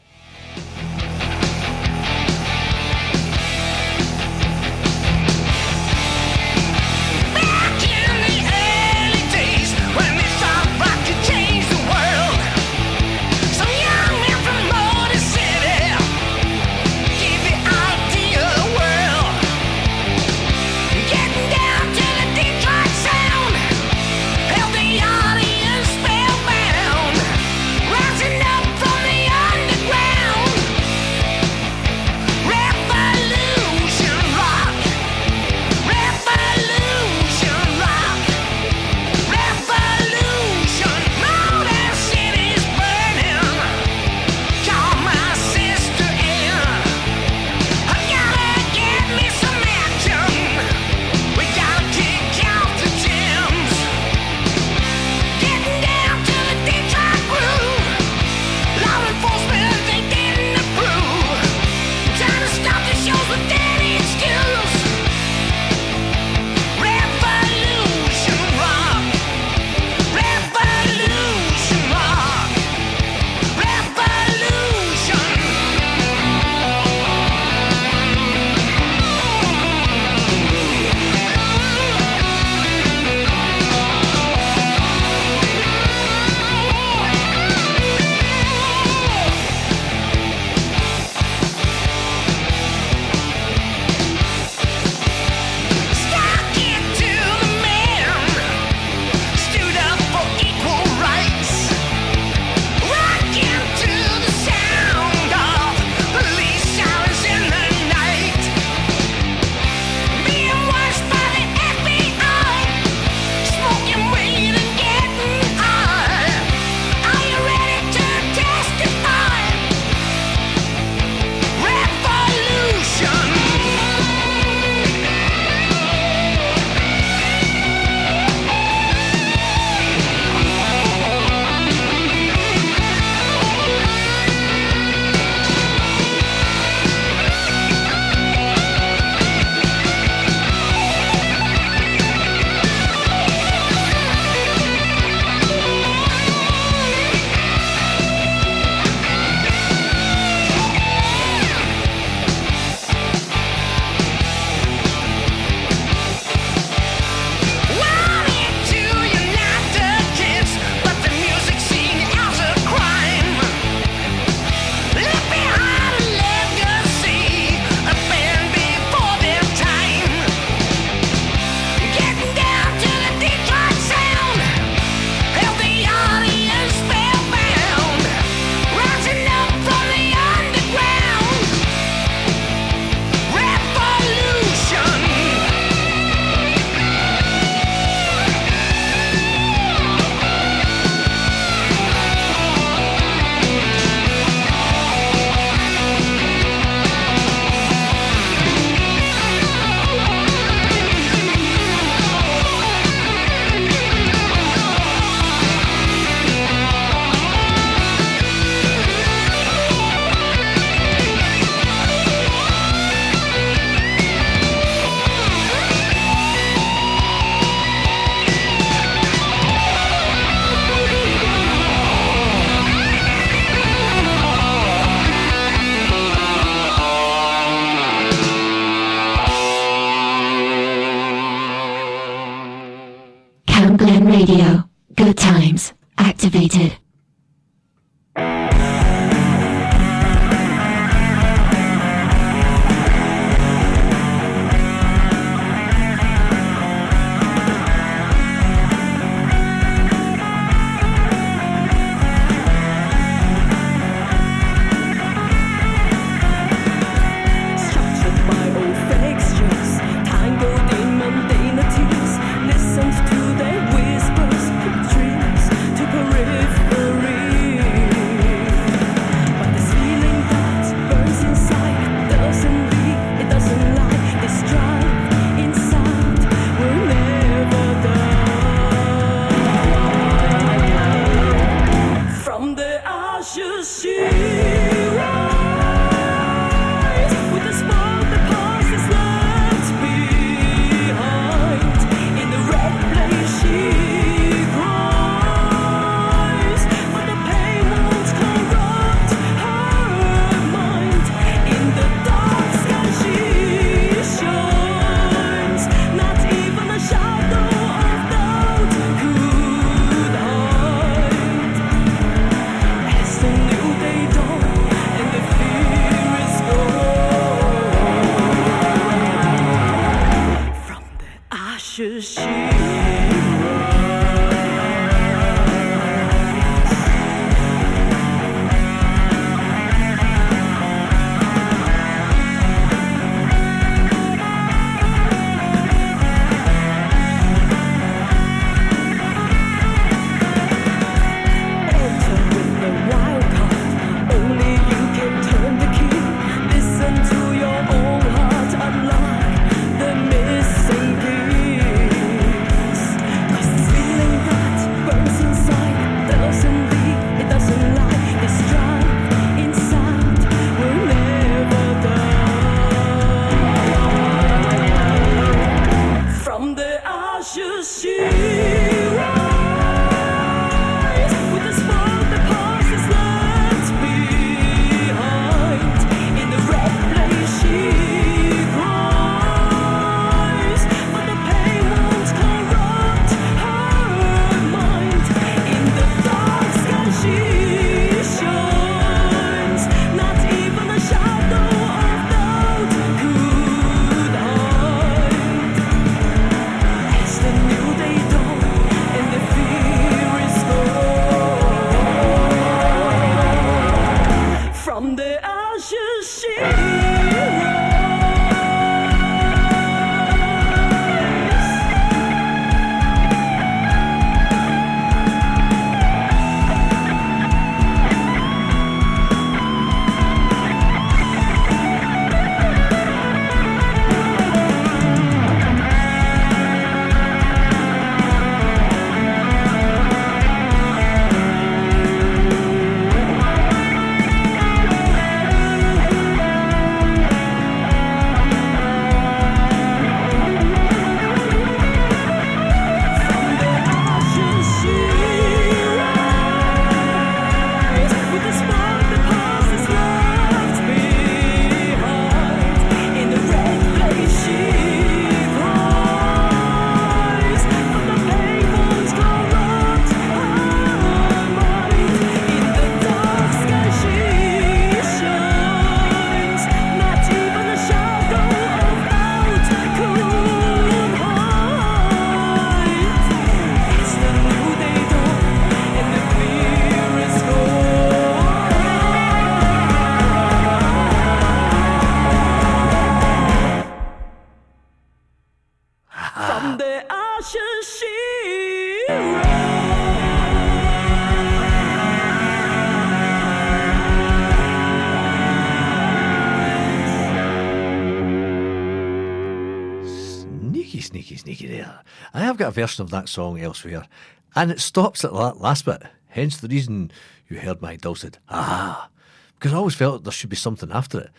A version of that song elsewhere, and it stops at that last bit. Hence the reason you heard my dulcet ah, because I always felt there should be something after it.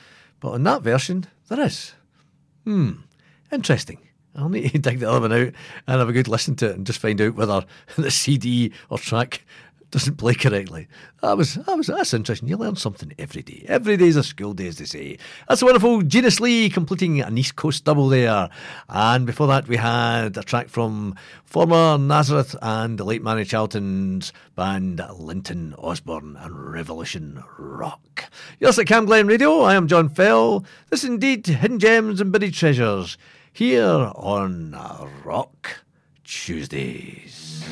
But on that version, there is. Hmm, interesting. I'll need to dig the other one out and have a good listen to it and just find out whether the CD or track doesn't play correctly. That was that was that's interesting. You learn something every day. Every day is a school day, as they say. That's a wonderful Genus Lee completing an East Coast double there. And before that, we had a track from former Nazareth and the late Manny Charlton's band Linton Osborne and Revolution Rock. Yes, at Camglen Radio. I am John Fell. This is indeed Hidden Gems and Buried Treasures here on Rock Tuesdays.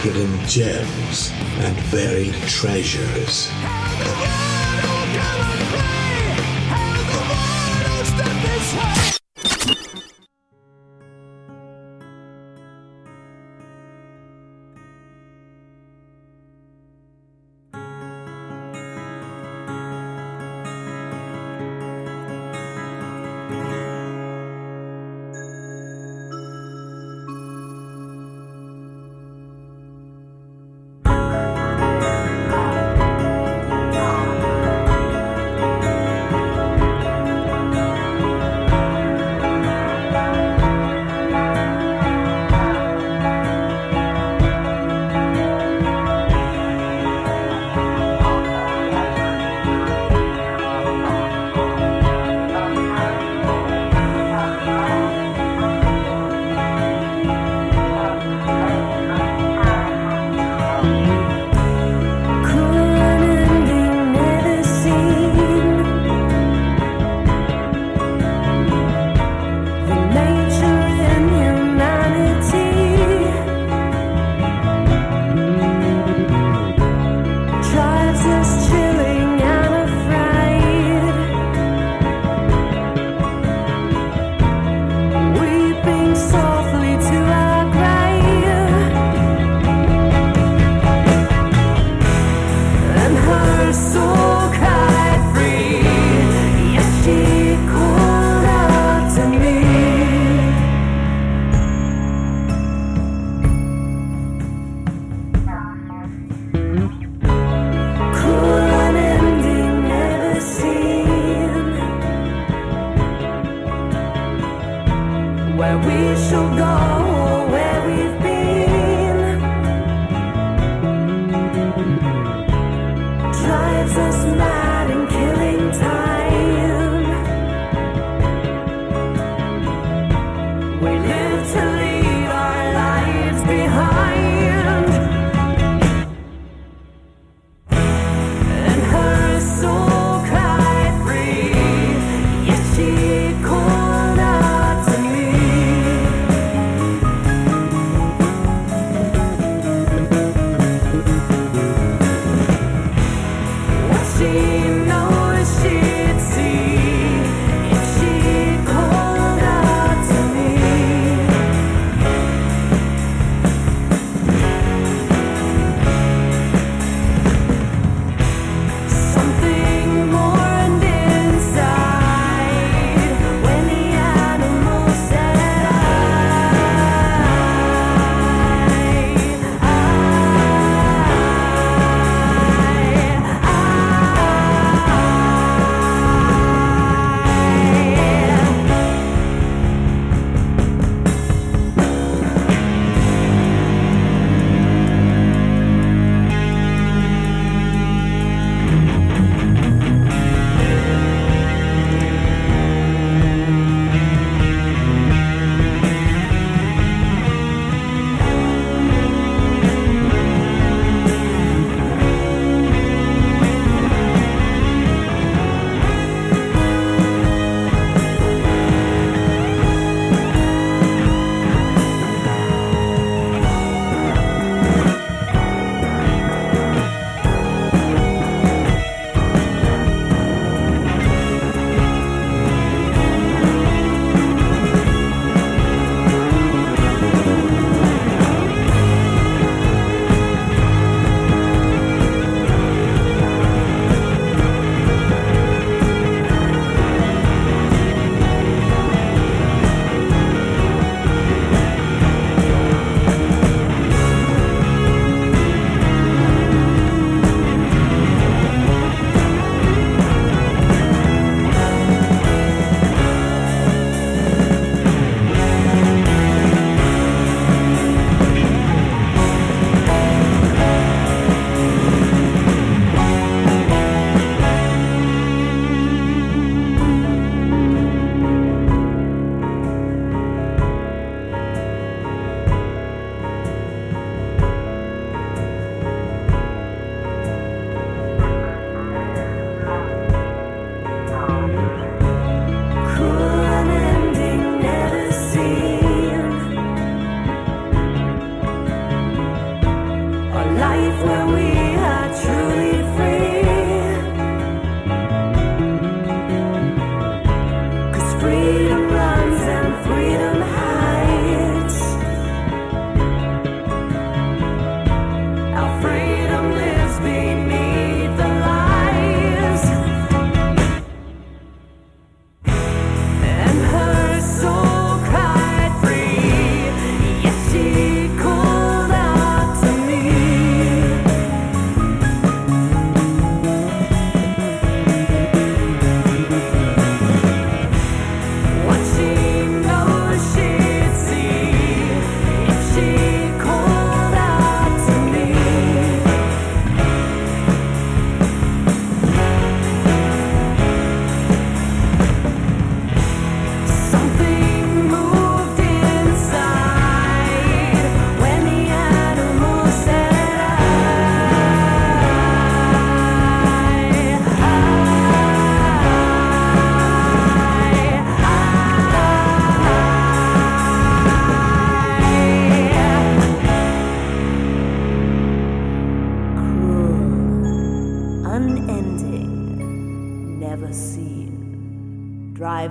Hidden gems and buried treasures.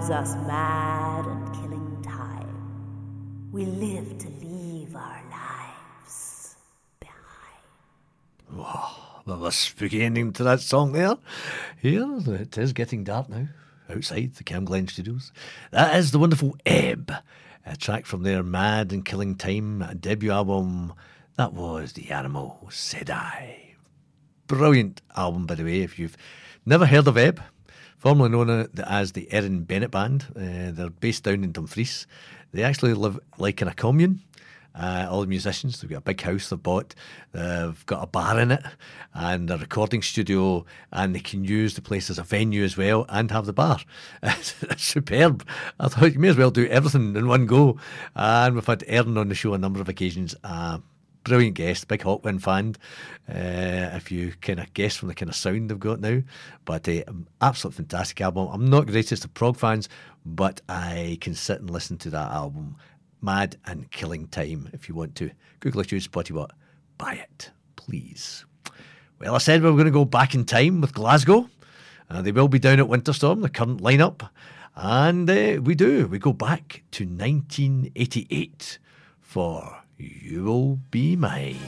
Drives us mad and killing time. We live to leave our lives. Wow, that was a spooky ending to that song there. Here, it is getting dark now, outside the Camglen studios. That is the wonderful Ebb, a track from their Mad and Killing Time debut album. That was The Animal Said I. Brilliant album, by the way, if you've never heard of Ebb. Formerly known as the Erin Bennett Band, uh, they're based down in Dumfries. They actually live like in a commune. Uh, all the musicians, they've got a big house they've bought, they've got a bar in it, and a recording studio, and they can use the place as a venue as well and have the bar. It's superb. I thought you may as well do everything in one go. And we've had Erin on the show a number of occasions. Uh, brilliant guest, big Hawkwind fan. Uh, if you kind of guess from the kind of sound they've got now, but uh, absolute fantastic album. I'm not greatest of prog fans, but I can sit and listen to that album, Mad and Killing Time. If you want to, Google it, use Spotify, buy it, please. Well, I said we were going to go back in time with Glasgow. Uh, they will be down at Winterstorm, the current lineup. And uh, we do. We go back to 1988 for You Will Be Mine.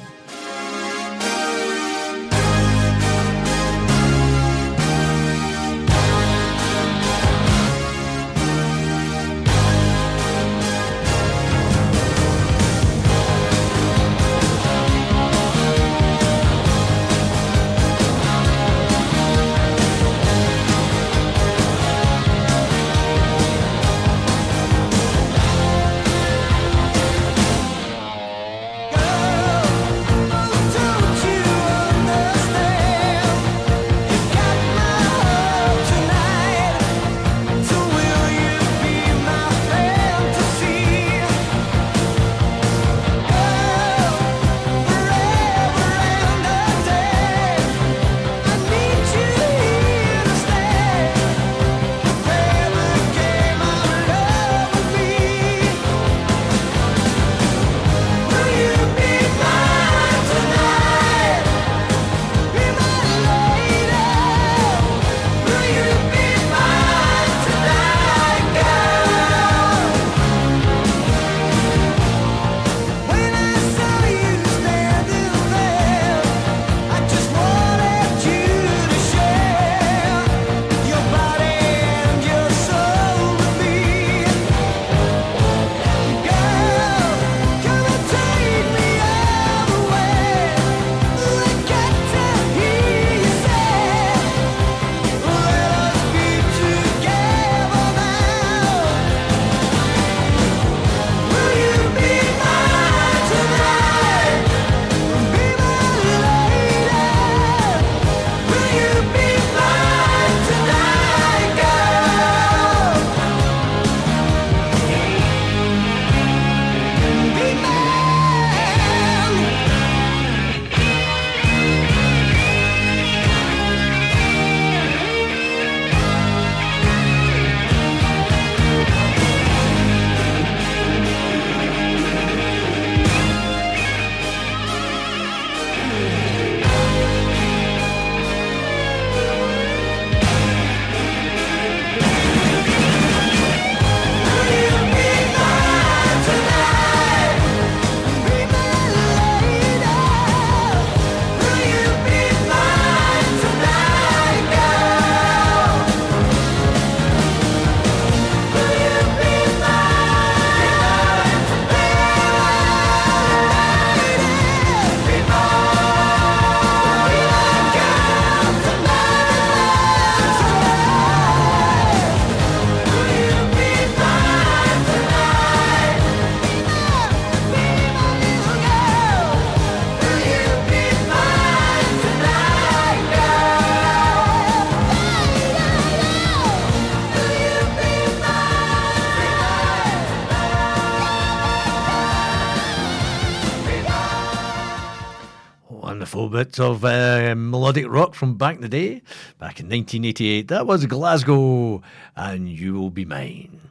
Bits of uh, melodic rock from back in the day, back in 1988. That was Glasgow, and You Will Be Mine.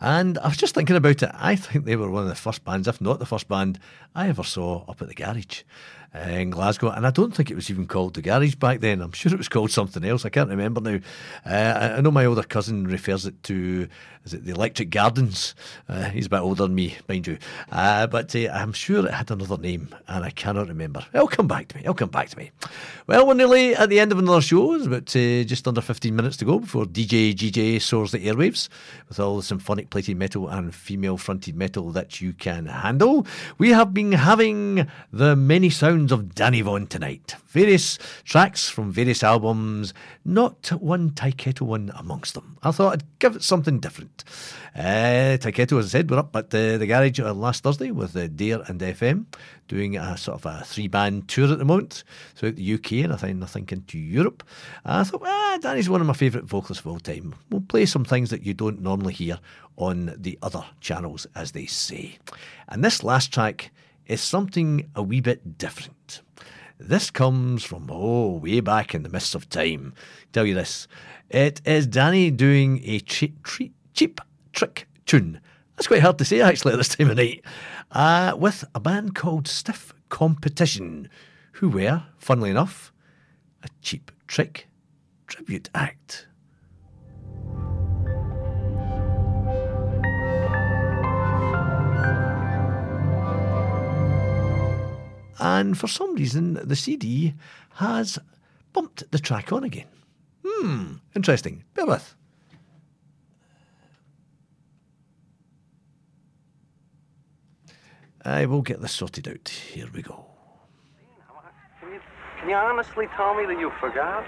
And I was just thinking about it. I think they were one of the first bands, if not the first band, I ever saw up at the garage. uh, in Glasgow, and I don't think it was even called the Garage back then. I'm sure it was called something else. I can't remember now. Uh, I know my older cousin refers it to is it the Electric Gardens. Uh, he's a bit older than me, mind you, uh, but uh, I'm sure it had another name, and I cannot remember. It'll come back to me. It'll come back to me. Well, we're nearly at the end of another show. It's about uh, just under 15 minutes to go before DJ GJ soars the airwaves with all the symphonic plated metal and female fronted metal that you can handle. We have been having the many sounds of Danny Vaughan tonight. Various tracks from various albums, not one Tyketto one amongst them. I thought I'd give it something different. Uh, Tyketto, as I said, we're up at uh, the garage last Thursday with uh, Dare and FM doing a sort of a three band tour at the moment throughout the UK and I think I think into Europe. I thought, ah, Danny's one of my favourite vocalists of all time. We'll play some things that you don't normally hear on the other channels, as they say. And this last track is something a wee bit different. This comes from, oh, way back in the mists of time. Tell you this. It is Danny doing a cheap, treat, cheap trick tune. That's quite hard to say actually at this time of night. Uh, with a band called Stiff Competition, who were, funnily enough, a cheap trick tribute act. And for some reason, the CD has bumped the track on again. Hmm, interesting. Bear with. I will get this sorted out. Here we go. Can you honestly tell me that you forgot?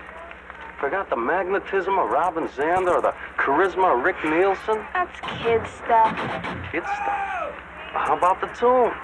Forgot the magnetism of Robin Zander or the charisma of Rick Nielsen? That's kid stuff. Kid stuff. How about the tunes?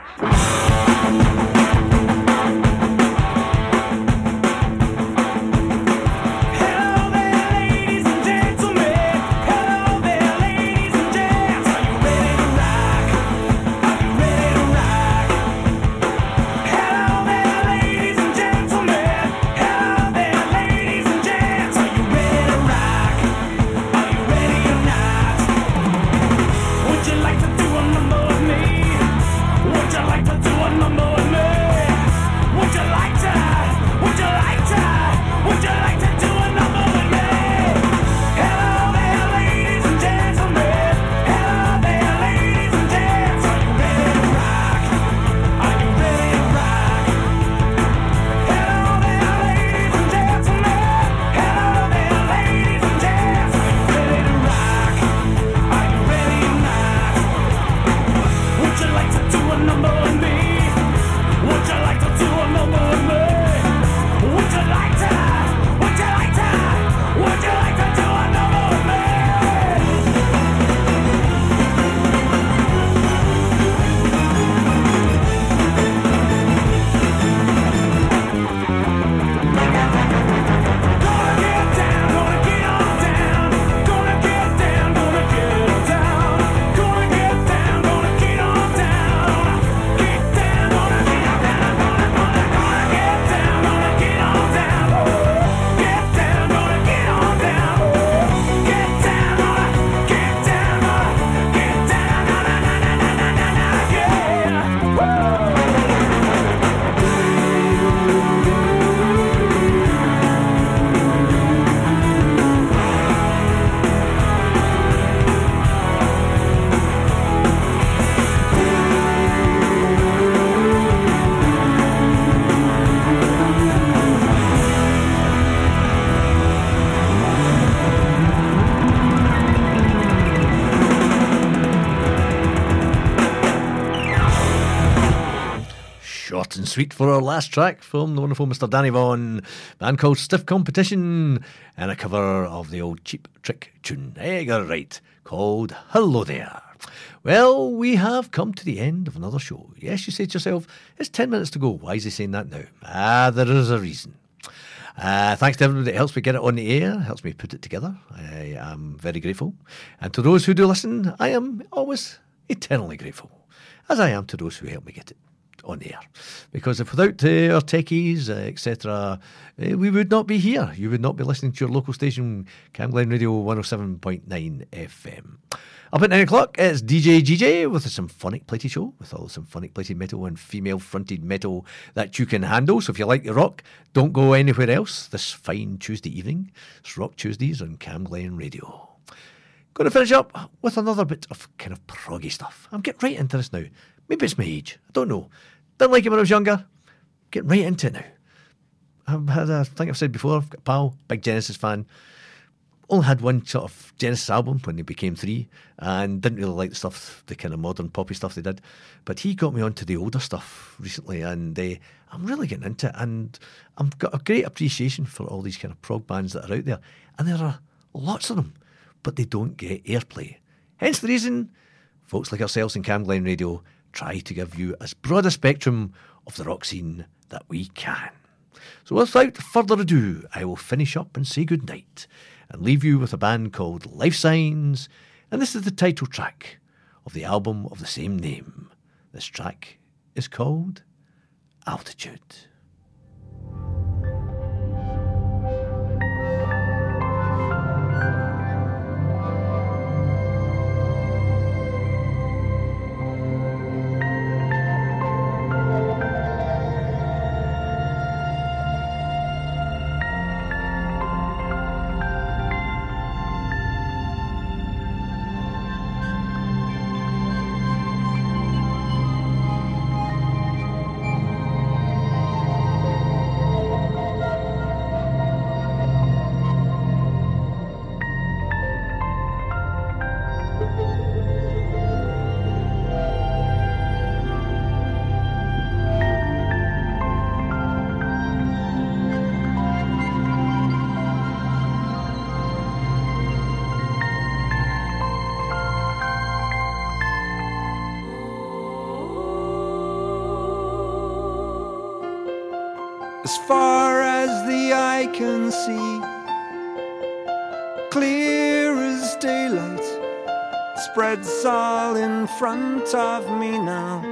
Number with sweet for our last track from the wonderful Mr. Danny Vaughan, band called Stiff Competition, and a cover of the old Cheap Trick tune. Hey, it right, called Hello There. Well, we have come to the end of another show. Yes, you say to yourself, it's 10 minutes to go. Why is he saying that now? Ah, there is a reason. Uh, thanks to everybody that helps me get it on the air, helps me put it together. I am very grateful. And to those who do listen, I am always eternally grateful, as I am to those who help me get it on air. Because if without uh, our techies, uh, etc., uh, we would not be here. You would not be listening to your local station, Camglen Radio 107.9 FM. Up at 9 o'clock, it's DJ GJ with a symphonic plated show with all the symphonic plated metal and female fronted metal that you can handle. So if you like the rock, don't go anywhere else this fine Tuesday evening. It's Rock Tuesdays on Camglen Radio. Going to finish up with another bit of kind of proggy stuff. I'm getting right into this now. Maybe it's my age. I don't know. Didn't like it when I was younger. Getting right into it now. I've had a, I think I've said before, I've got a pal, big Genesis fan. Only had one sort of Genesis album when they became three, and didn't really like the stuff, the kind of modern poppy stuff they did. But he got me onto the older stuff recently, and uh, I'm really getting into it. And I've got a great appreciation for all these kind of prog bands that are out there, and there are lots of them, but they don't get airplay. Hence the reason folks like ourselves in Camglen Radio try to give you as broad a spectrum of the rock scene that we can. So without further ado, I will finish up and say goodnight and leave you with a band called Lifesigns, and this is the title track of the album of the same name. This track is called Altitude. As far as the eye can see. Clear as daylight, spreads all in front of me now.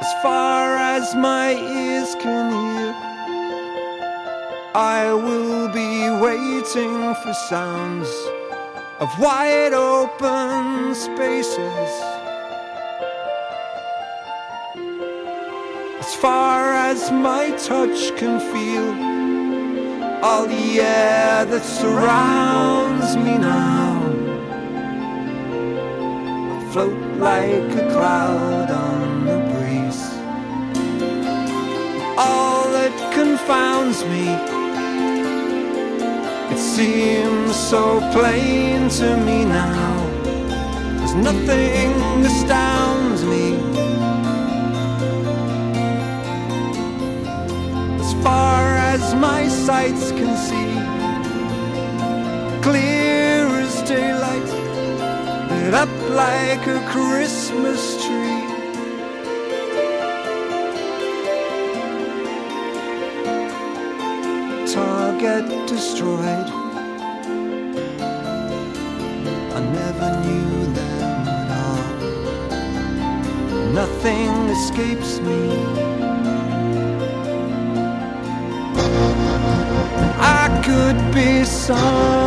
As far as my ears can hear, I will be waiting for sounds of wide open spaces. Far as my touch can feel, all the air that surrounds me now will float like a cloud on the breeze. All that confounds me, it seems so plain to me now. There's nothing astounds me. As my sights can see. Clear as daylight, lit up like a Christmas tree. Target destroyed. I never knew them at all. Nothing escapes me. Be